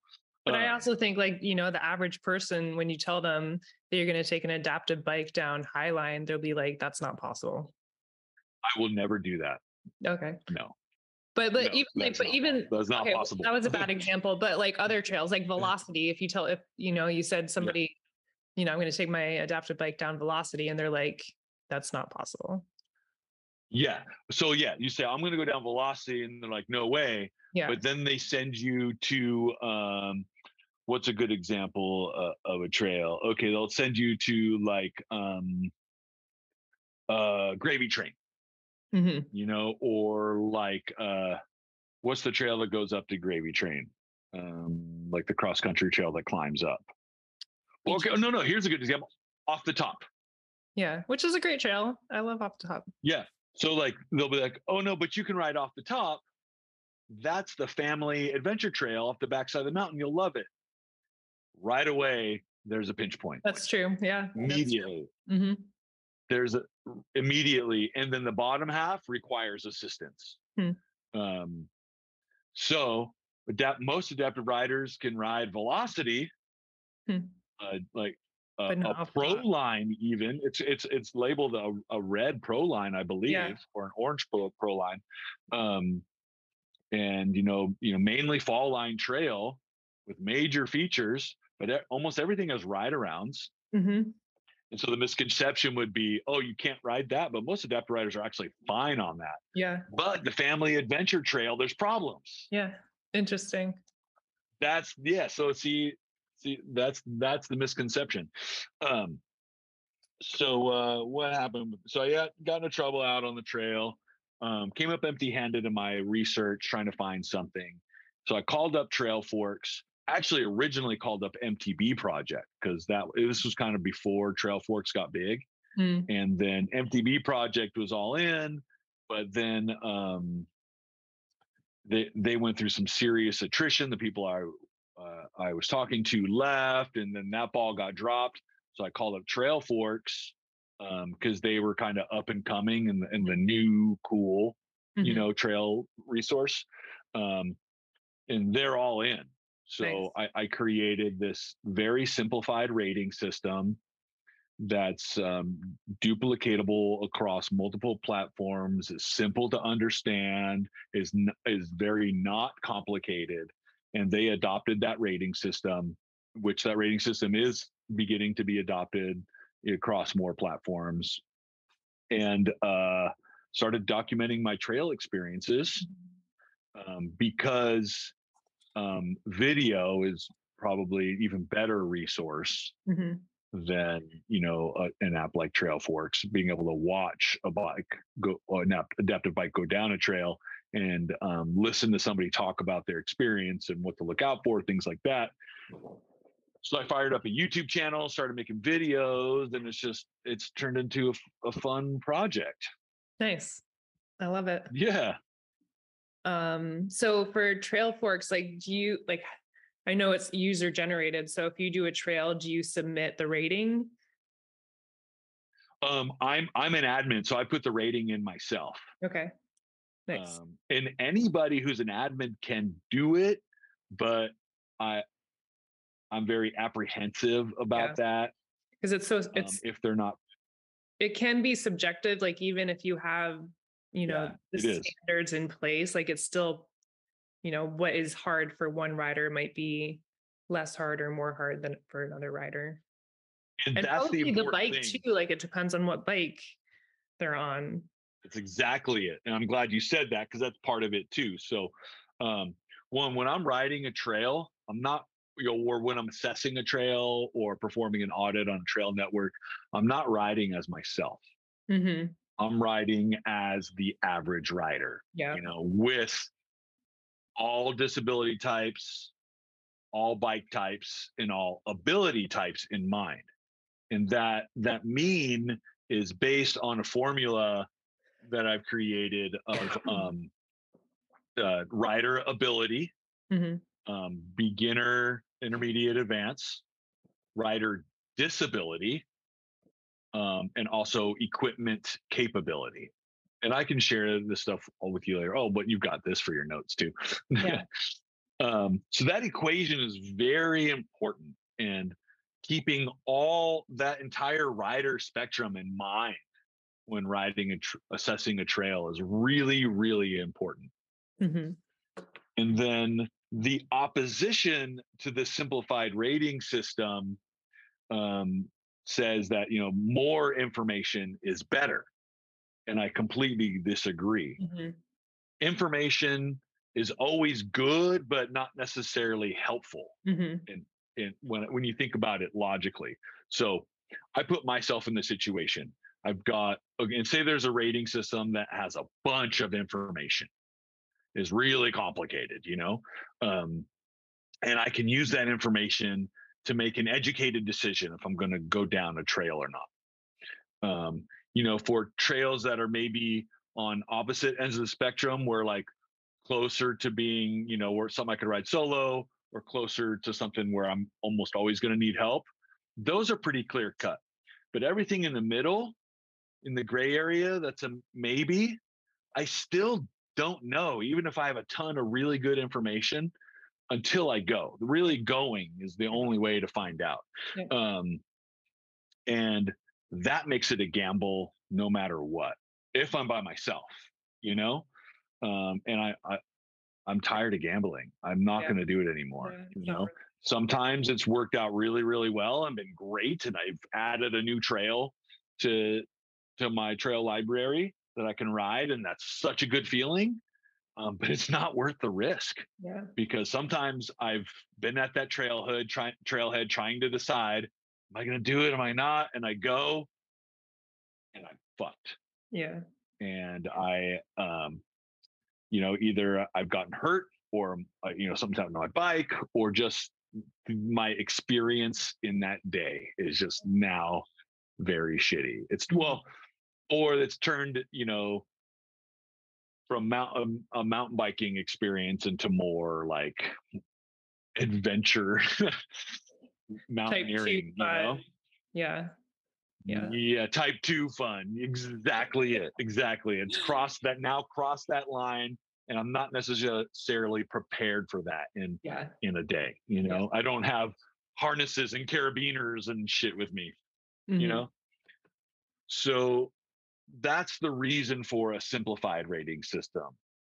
But I Um, also think like, you know, the average person, when you tell them that you're going to take an adaptive bike down Highline, they'll be like, that's not possible. I will never do that. Okay. No, But, but no, even, like, but not, even, that's not okay, possible. that was a bad example, but like other trails, like velocity, if you tell, if, you know, you said somebody, you know, I'm going to take my adaptive bike down velocity and they're like, that's not possible. yeah. So yeah, you say I'm going to go down velocity, and they're like, no way. Yeah. but then they send you to um what's a good example uh, of a trail okay they'll send you to like um uh gravy train hmm you know or like uh what's the trail that goes up to gravy train um like the cross country trail that climbs up Well, okay no no here's a good example off the top Yeah. Which is a great trail. I love off the top. Yeah. So like they'll be like, oh no, but you can ride off the top. That's the family adventure trail off the backside of the mountain. You'll love it. Right away, there's a pinch point. That's true. Yeah. Immediately. hmm There's a immediately, and then the bottom half requires assistance. Hmm. Um, so adapt most adaptive riders can ride velocity, Hmm. uh, like a, a pro top. line even it's it's it's labeled a, a red pro line i believe or an orange pro, pro line um and you know you know mainly fall line trail with major features but almost everything has ride arounds hmm and so the misconception would be oh you can't ride that but most adaptive riders are actually fine on that Yeah. but the family adventure trail there's problems Yeah. Interesting. that's yeah so see See, that's that's the misconception. Um, so uh, what happened? So I got, got into trouble out on the trail. Um, came up empty-handed in my research, trying to find something. So I called up Trail Forks. Actually, originally called up MTB Project because that this was kind of before Trail Forks got big, Mm. and then MTB Project was all in, but then um, they they went through some serious attrition. The people I uh, I was talking to left, and then that ball got dropped. So I called up Trail Forks because they were kind of up and coming and and the new cool, you Mhm. know, trail resource. Um, and they're all in. So I, I created this very simplified rating system that's um, duplicatable across multiple platforms. Is simple to understand. is n- is very not complicated, and they adopted that rating system, which that rating system is beginning to be adopted across more platforms, and uh, started documenting my trail experiences um, because um, video is probably even better resource Mhm. than you know a, an app like Trail Forks. Being able to watch a bike go, or an app, adaptive bike go down a trail and um, listen to somebody talk about their experience and what to look out for, things like that. So I fired up a YouTube channel, started making videos, and it's just it's turned into a fun project. Nice. I love it. Yeah. Um, so for trail forks, like do you like I know it's user generated. So if you do a trail, do you submit the rating? Um, I'm I'm an admin, so I put the rating in myself. Okay. Nice. Um, and anybody who's an admin can do it, but I I'm very apprehensive about that. Because it's so um, it's if they're not it can be subjective, like even if you have, you know, Yeah, the it is. standards in place, like it's still, you know, what is hard for one rider might be less hard or more hard than for another rider. and, And that's the the, bike thing. too, like it depends on what bike they're on. That's exactly it. And I'm glad you said that because that's part of it too. So, um, one, when I'm riding a trail, I'm not, you know, or when I'm assessing a trail or performing an audit on a trail network, I'm not riding as myself. hmm I'm writing as the average rider, Yeah. you know, with all disability types, all bike types, and all ability types in mind. And that that mean is based on a formula that I've created of um, uh, rider ability, hmm um, beginner, intermediate, advanced, rider disability, um, and also equipment capability. And I can share this stuff all with you later. Oh, but you've got this for your notes too. Yeah. um, so that equation is very important, and keeping all that entire rider spectrum in mind when riding and tr- assessing a trail is really, really important. hmm And then the opposition to the simplified rating system um, says that you know more information is better, and I completely disagree. hmm Information is always good, but not necessarily helpful. hmm And when when you think about it logically, so I put myself in the situation. I've got okay, and say there's a rating system that has a bunch of information, is really complicated, you know, um, and I can use that information to make an educated decision if I'm going to go down a trail or not. Um, you know, for trails that are maybe on opposite ends of the spectrum, where like closer to being, you know, where something I could ride solo or closer to something where I'm almost always going to need help. Those are pretty clear cut. But everything in the middle, in the gray area, that's a maybe. I still don't know, even if I have a ton of really good information until I go. Really going is the only way to find out. Yeah. Um, and that makes it a gamble no matter what. If I'm by myself, you know, um, and I, I I'm tired of gambling. I'm not Yeah. going to do it anymore. Yeah, you know, worth sometimes it's worked out really, really well and been great, and I've added a new trail to to my trail library that I can ride, and that's such a good feeling. Um, but it's not worth the risk Yeah. because sometimes I've been at that trailhead, try, trailhead, trying to decide, am I going to do it? Am I not? And I go, and I'm fucked. Yeah. And I, um, you know, either I've gotten hurt or uh, you know something's happened to my bike, or just my experience in that day is just now very shitty. It's well, or it's turned, you know, from mount um, a mountain biking experience into more like adventure mountaineering, you know? Yeah. Yeah. Yeah, type two fun. Exactly it. Exactly. It's crossed that now cross that line. And I'm not necessarily prepared for that in Yeah. in a day. You know, I don't have harnesses and carabiners and shit with me, you Mhm. know? So that's the reason for a simplified rating system.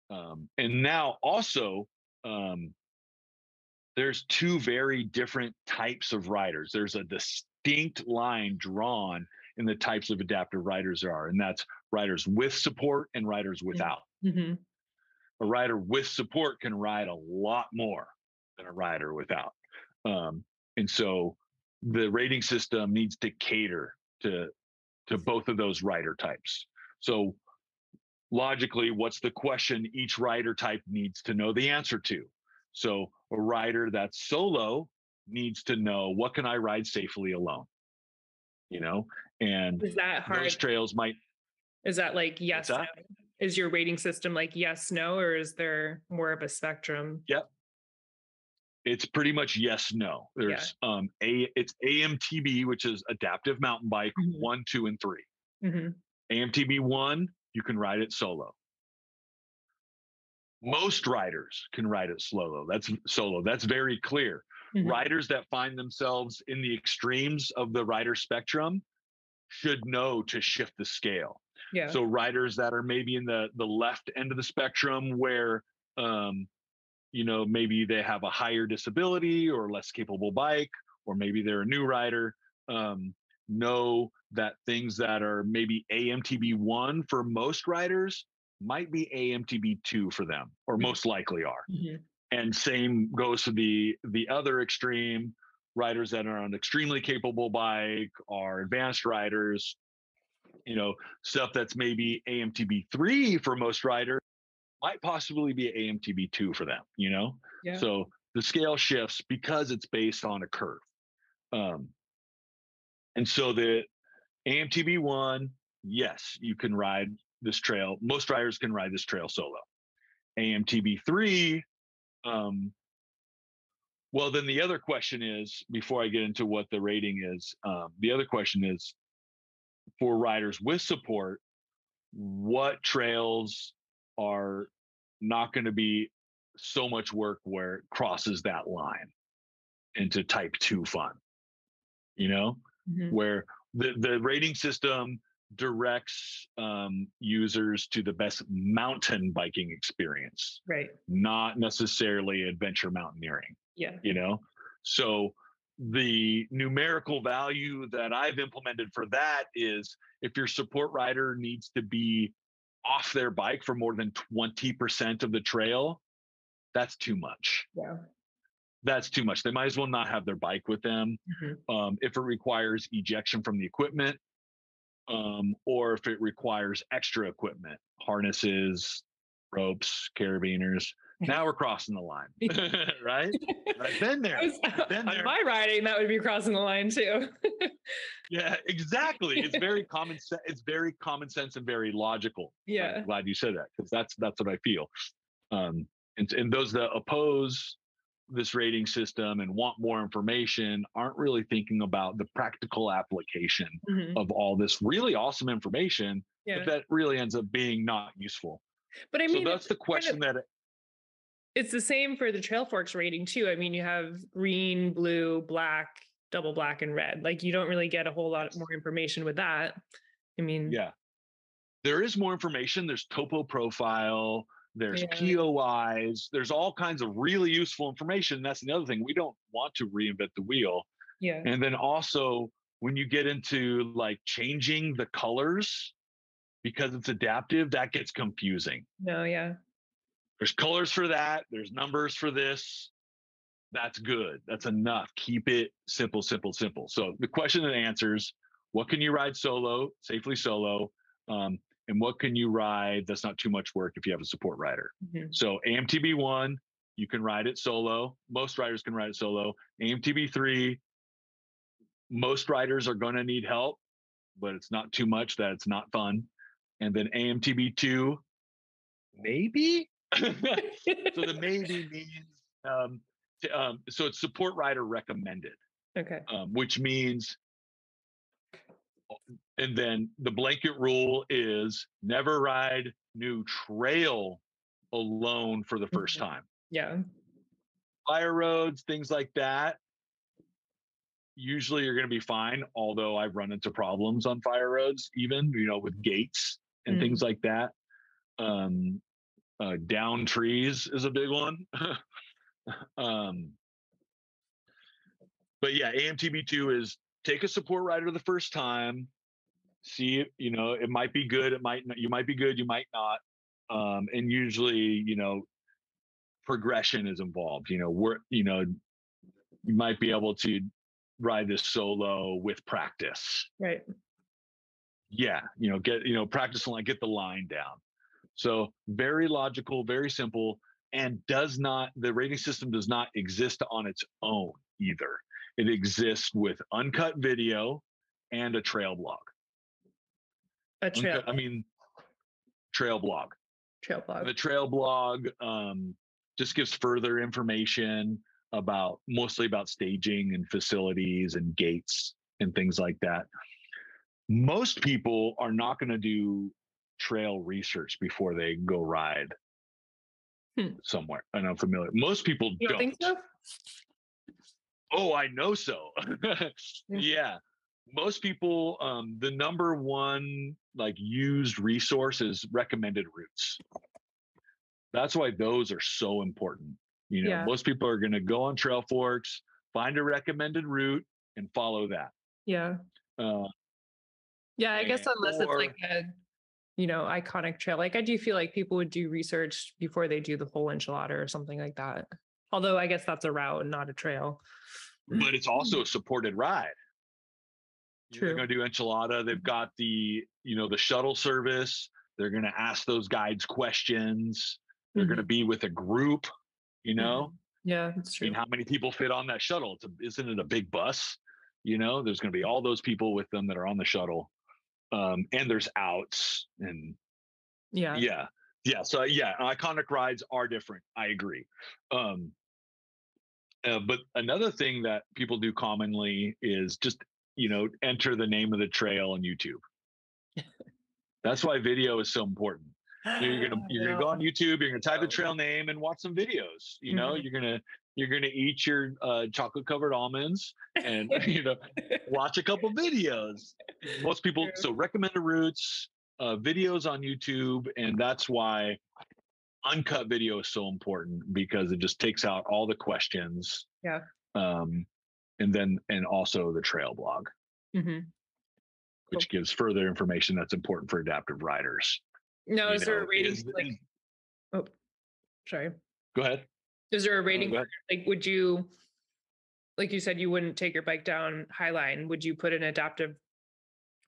Um, and now also, um, there's two very different types of riders. There's a distinct line drawn in the types of adaptive riders there are, and that's riders with support and riders without. Mhm. A rider with support can ride a lot more than a rider without. Um, and so the rating system needs to cater to to both of those rider types. So logically, what's the question each rider type needs to know the answer to? So a rider that's solo needs to know what can I ride safely alone? You know, and Is that hard? those trails might Is that like yes? that? no? Is your rating system like yes, no, or is there more of a spectrum? It's pretty much yes no. There's um a it's amtb which is adaptive mountain bike Mhm. one two and three. Hmm amtb one you can ride it solo. Most riders can ride it solo. That's solo. That's very clear. Mm-hmm. riders that find themselves in the extremes of the rider spectrum should know to shift the scale. Yeah. so riders that are maybe in the the left end of the spectrum where um you know maybe they have a higher disability or less capable bike or maybe they're a new rider um know that things that are maybe AMTB1 for most riders might be AMTB2 for them or Mhm. most likely are Mhm. and same goes to the the other extreme riders that are on extremely capable bike are advanced riders you know stuff that's maybe amtb3 for most riders might possibly be an amtb2 for them you know Yeah. so the scale shifts because it's based on a curve um and so the amtb1 yes you can ride this trail most riders can ride this trail solo amtb3 um, well, then the other question is before I get into what the rating is, um, the other question is for riders with support, what trails are not going to be so much work where it crosses that line into type two fun? You know, Mhm. where the, the rating system directs um, users to the best mountain biking experience Right. not necessarily adventure mountaineering, Yeah. you know? So the numerical value that I've implemented for that is if your support rider needs to be off their bike for more than 20% of the trail, that's too much. Yeah. That's too much. They might as well not have their bike with them. Mhm. Um, if it requires ejection from the equipment, um, or if it requires extra equipment, harnesses, ropes, carabiners. Now we're crossing the line, right? I've been there. I was- been on my riding, that would be crossing the line too. Yeah, exactly. It's very common sense. It's very common sense and very logical. yeah. I'm glad you said that because that's that's what I feel. Um, and and those that oppose this rating system and want more information aren't really thinking about the practical application Mhm. of all this really awesome information, Yeah. but that really ends up being not useful. But I mean, so that's the kind of- question that it's the same for the trail forks rating too. I mean, you have green, blue, black, double black, and red. Like you don't really get a whole lot more information with that. I mean, yeah there is more information there's topo profile there's Yeah. pois there's all kinds of really useful information that's the other thing we don't want to reinvent the wheel yeah, and then also when you get into like changing the colors because it's adaptive that gets confusing no, yeah, there's colors for that. There's numbers for this. That's good. That's enough. Keep it simple, simple, simple. So the question and answers: What can you ride solo safely solo? Um, and what can you ride that's not too much work if you have a support rider? Mhm. So AMTB one, you can ride it solo. Most riders can ride it solo. AMTB three, most riders are going to need help, but it's not too much that it's not fun. And then AMTB two, maybe. So the maybe means um, t- um, so it's support rider recommended, okay. um, which means. And then the blanket rule is never ride new trail alone for the 1st Mhm. time. Yeah. Fire roads, things like that. Usually you're going to be fine. Although I've run into problems on fire roads, even you know with gates and Mm. things like that. Um, uh, down trees is a big one. um, but yeah, AMTB2 is take a support rider the first time, see, you know, it might be good, it might not, you might be good, you might not. Um, and usually, you know, progression is involved. You know, we're, you know, you might be able to ride this solo with practice Right. yeah you know get you know practice line get the line down so very logical very simple and does not the rating system does not exist on its own either it exists with uncut video and a trail blog A trail. Uncut- i mean trail blog trail blog. the trail blog um, just gives further information about mostly about staging and facilities and gates and things like that. Most people are not going to do trail research before they go ride Hmm. somewhere. And I'm familiar. Most people You don't think so? Oh, I know so. yeah. Most people, um, the number one like used resource is recommended routes. That's why those are so important. You know, Yeah. most people are going to go on Trail Forks, find a recommended route, and follow that. Yeah. Uh, Yeah. I guess unless or- it's like a, you know, iconic trail. Like I do feel like people would do research before they do the whole enchilada or something like that. Although I guess that's a route and not a trail. but it's also a mm. supported ride. Know, They're going to do enchilada. They've mm-hmm. got the you know the shuttle service. They're going to ask those guides questions. They're going to mm-hmm. be with a group. You mm-hmm. know, Yeah, that's I true. mean, how many people fit on that shuttle? It's a, isn't it a big bus? You know, there's going to be all those people with them that are on the shuttle, um, and there's outs and yeah. yeah, yeah. So yeah, iconic rides are different. I agree. Um, uh, but another thing that people do commonly is just you know enter the name of the trail on YouTube. That's why video is so important. You're gonna you're gonna go on YouTube. You're gonna type the trail name and watch some videos. You know, Mhm. you're gonna you're gonna eat your uh, chocolate covered almonds and you know watch a couple videos. Most people True. so recommended routes, uh, videos on YouTube, and that's why uncut video is so important because it just takes out all the questions. Yeah. Um, and then and also the trail blog, hmm which gives further information that's important for adaptive riders. no you is there a rating? is- like, oh, sorry. go ahead. Is there a rating? go. Like, would you, like you said, you wouldn't take your bike down Highline? Would you put an adaptive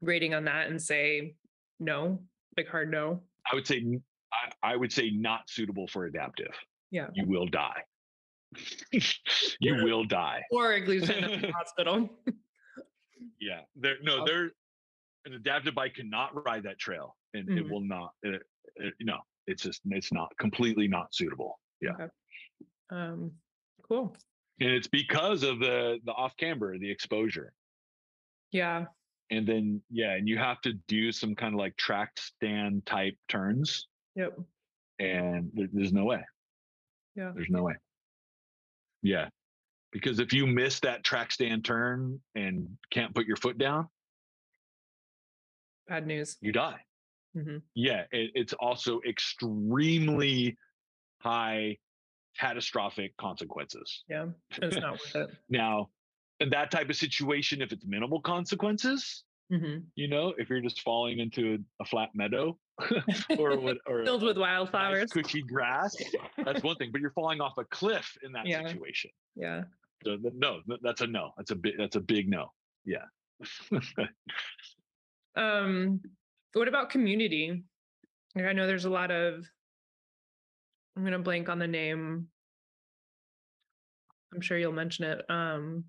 rating on that and say no, like hard no? I would say I would say not suitable for adaptive. Yeah. You will die. you will die. Or it leaves you in the hospital. Yeah. There no, Oh. there an adaptive bike cannot ride that trail and it Mhm. will not it, it- no, it's just it's not completely not suitable. Yeah. Um, cool. And it's because of the the off camber, the exposure. Yeah. And then yeah, and you have to do some kind of like track stand type turns Yep. and there, there's no way. Yeah. There's no way. Yeah. Because if you miss that track stand turn and can't put your foot down, Bad news. you die. hmm Yeah. It, it's also extremely high catastrophic consequences. Yeah. It's not worth it. Now, in that type of situation, if it's minimal consequences, Mhm. You know, if you're just falling into a, a flat meadow or what, or Filled with nice wildflowers. cushy grass, that's one thing. But you're falling off a cliff in that Yeah. situation. Yeah. So no, that's a no. That's a big. That's a big no. Yeah. Um, what about community? I know there's a lot of. I'm gonna blank on the name. I'm sure you'll mention it. Um,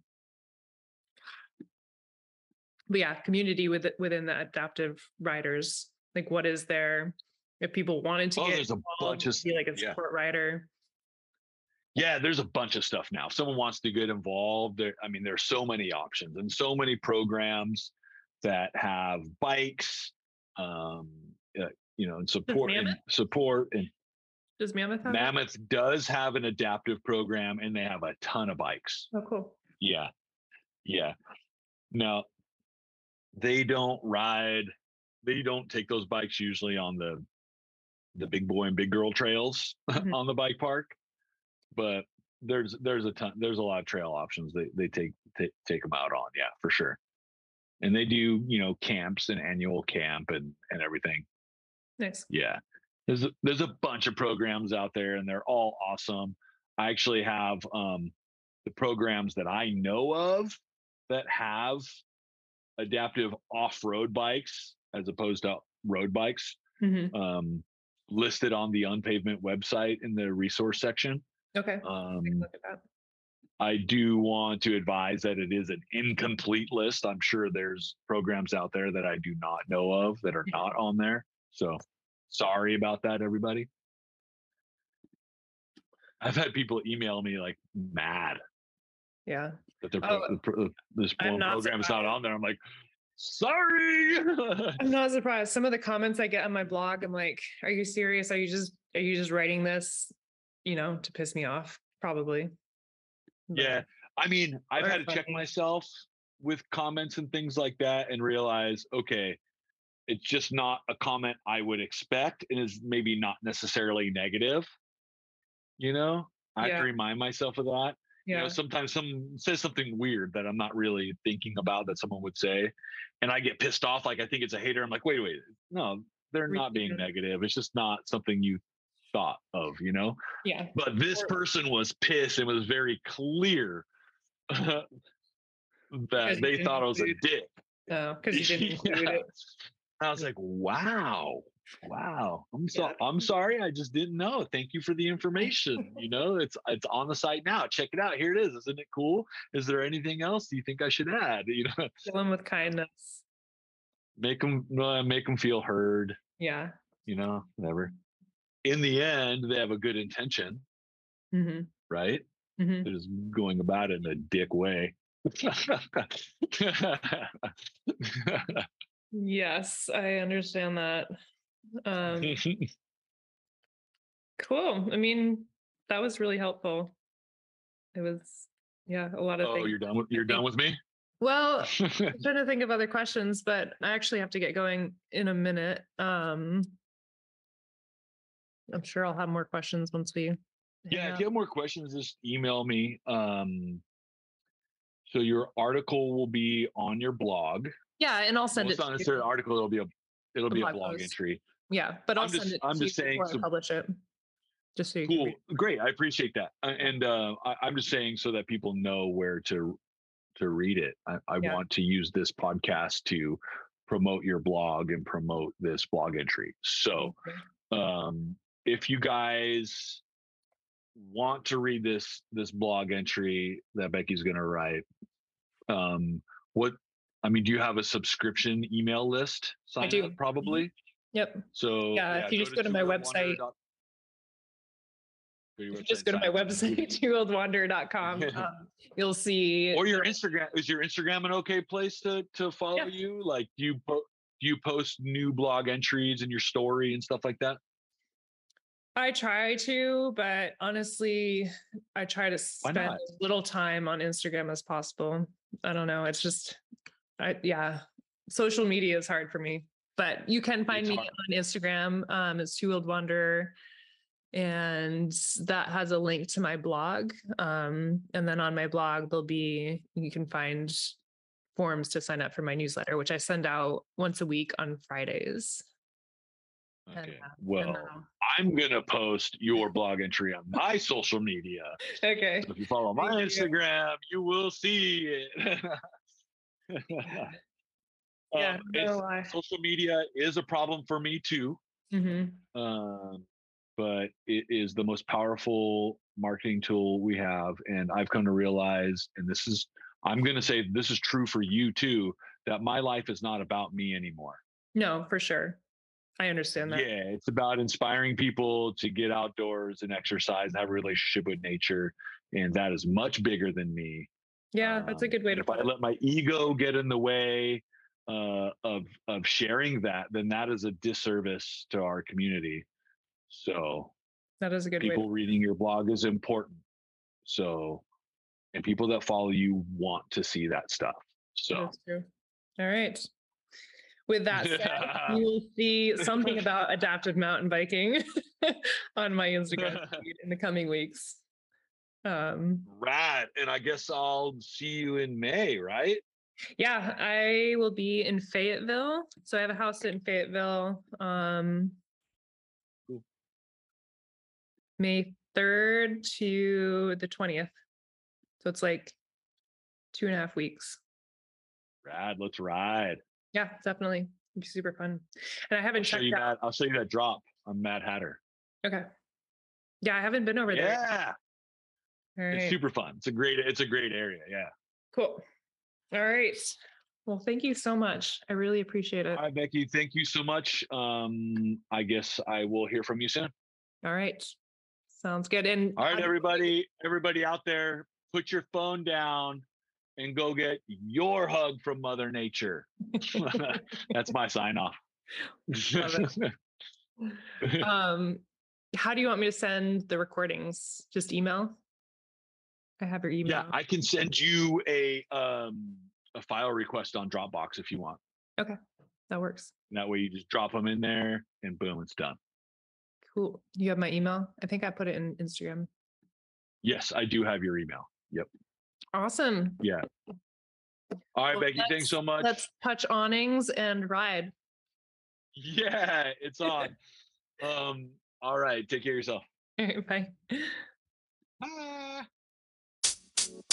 but yeah, community with within the adaptive riders. Like, what is there? If people wanted to Oh, get there's a bunch of be like a yeah. support rider. Yeah, there's a bunch of stuff now. If someone wants to get involved, there. I mean, there's so many options and so many programs that have bikes, um, uh, you know, and support and support and Does Mammoth have? it? Mammoth does have an adaptive program, and they have a ton of bikes. Oh, cool. Yeah, yeah. Now, they don't ride. They don't take those bikes usually on the the big boy and big girl trails Mhm. on the bike park, but there's there's a ton there's a lot of trail options they they take take take them out on. Yeah, for sure. And they do you know camps and annual camp and and everything. Nice. Yeah. There's a, there's a bunch of programs out there and they're all awesome. I actually have um the programs that I know of that have adaptive off-road bikes as opposed to road bikes hmm um listed on the unpavement website in the resource section. Okay. Um Look at that. I do want to advise that it is an incomplete list. I'm sure there's programs out there that I do not know of that are not on there. So sorry about that, everybody. I've had people email me like mad Yeah. that their Oh, pro- this one not program's not on there. I'm like, sorry. I'm not surprised. Some of the comments I get on my blog, I'm like, are you serious? Are you just are you just writing this, you know, to piss me off? Probably. But, yeah. I mean, I've had to check myself with comments and things like that and realize, okay, it's just not a comment I would expect and is maybe not necessarily negative. You know, I have to remind myself of that. Yeah. You know, sometimes someone says something weird that I'm not really thinking about that someone would say. And I get pissed off. Like I think it's a hater. I'm like, wait, wait, no, they're not being negative. It's just not something you thought of, you know? Yeah. But this person was pissed and was very clear that they thought I was a dick. No, because you didn't include Yeah. it. I was like, wow, wow. I'm so Yeah. I'm sorry. I just didn't know. Thank you for the information. you know, it's it's on the site now. Check it out. Here it is. Isn't it cool? Is there anything else you think I should add? You know, Kill him with kindness. make them uh, make them feel heard. Yeah. You know, whatever. In the end, they have a good intention, hmm right? hmm They're just going about it in a dick way. Yes, I understand that. Um, cool. I mean, that was really helpful. It was, yeah, a lot of oh, things. you're done with you're done with me. Well, I'm trying to think of other questions, but I actually have to get going in a minute. Um, I'm sure I'll have more questions once we. Yeah, if you have more questions, just email me. Um, so your article will be on your blog. Yeah, and I'll Well, send it's it. not to necessarily you. an article. It'll be a it'll be a blog post. entry. Yeah, but I'll I'm send just- it. I'm just saying I publish it. Just so you Cool, great. I appreciate that. Uh, And uh, I, I'm just saying so that people know where to to read it. I, I Yeah. want to use this podcast to promote your blog and promote this blog entry. So. Um, if you guys want to read this this blog entry that Becky's going to write, um, what I mean, do you have a subscription email list? Sign do. up, probably. Yep. So Yeah, if you just go to my website- Go to your If you just website, go to my website, twowheeledwonder.com, um, you'll see. or your Instagram. Is your Instagram an okay place to to follow Yeah. you? Like, do you po- do you post new blog entries and your story and stuff like that? I try to, but honestly, I try to spend as little time on Instagram as possible. I don't know. It's just, I yeah, social media is hard for me. But you can find me on Instagram. Um, it's Two Wheeled Wonder, and that has a link to my blog. Um, and then on my blog there'll be you can find forms to sign up for my newsletter, which I send out once a week on Fridays. And, Okay. uh, and Well, I'm gonna post your blog entry on my social media. Okay. So if you follow my Thank you. Instagram, you will see it. Yeah, Um, no social media is a problem for me too. hmm um, but it is the most powerful marketing tool we have. And I've come to realize, and this is, I'm going to say this is true for you too, that my life is not about me anymore. No, for sure. I understand that. Yeah, it's about inspiring people to get outdoors and exercise and have a relationship with nature. And that is much bigger than me. Yeah, that's a Um, good way to If I let my ego get in the way uh, of of sharing that, then that is a disservice to our community. So That is a good way. people reading your blog is important. So, and people that follow you want to see that stuff. So, that's true. All right. With that said, you will see something about adaptive mountain biking on my Instagram feed in the coming weeks. Um, rad. And I guess I'll see you in May, right? yeah, I will be in Fayetteville. So I have a house in Fayetteville. Um, Cool. May 3rd to the 20th. So it's like two and a half weeks. Rad. Let's ride. Yeah, definitely. It'd be super fun. And I haven't I'll show checked you out. that. I'll show you that drop on Mad Hatter. Okay. Yeah, I haven't been over there. Yeah, All it's super fun. It's a great. It's a great area. Yeah. Cool. All right. Well, thank you so much. I really appreciate it. Right, Becky. Thank you so much. Um, I guess I will hear from you soon. All right. Sounds good. And All right, everybody, everybody out there, put your phone down and go get your hug from Mother Nature. That's my sign off. Um, how do you want me to send the recordings? Just email? I have your email. yeah, I can send you a um a file request on Dropbox if you want. Okay, that works. And that way you just drop them in there and boom, it's done. Cool. You have my email? I think I put it in Instagram. Yes, I do have your email. Yep. Awesome. Yeah. All right, Well, Becky, thanks so much. Let's touch awnings and ride. Yeah, it's on. um, all right, take care of yourself. All right, bye. Bye.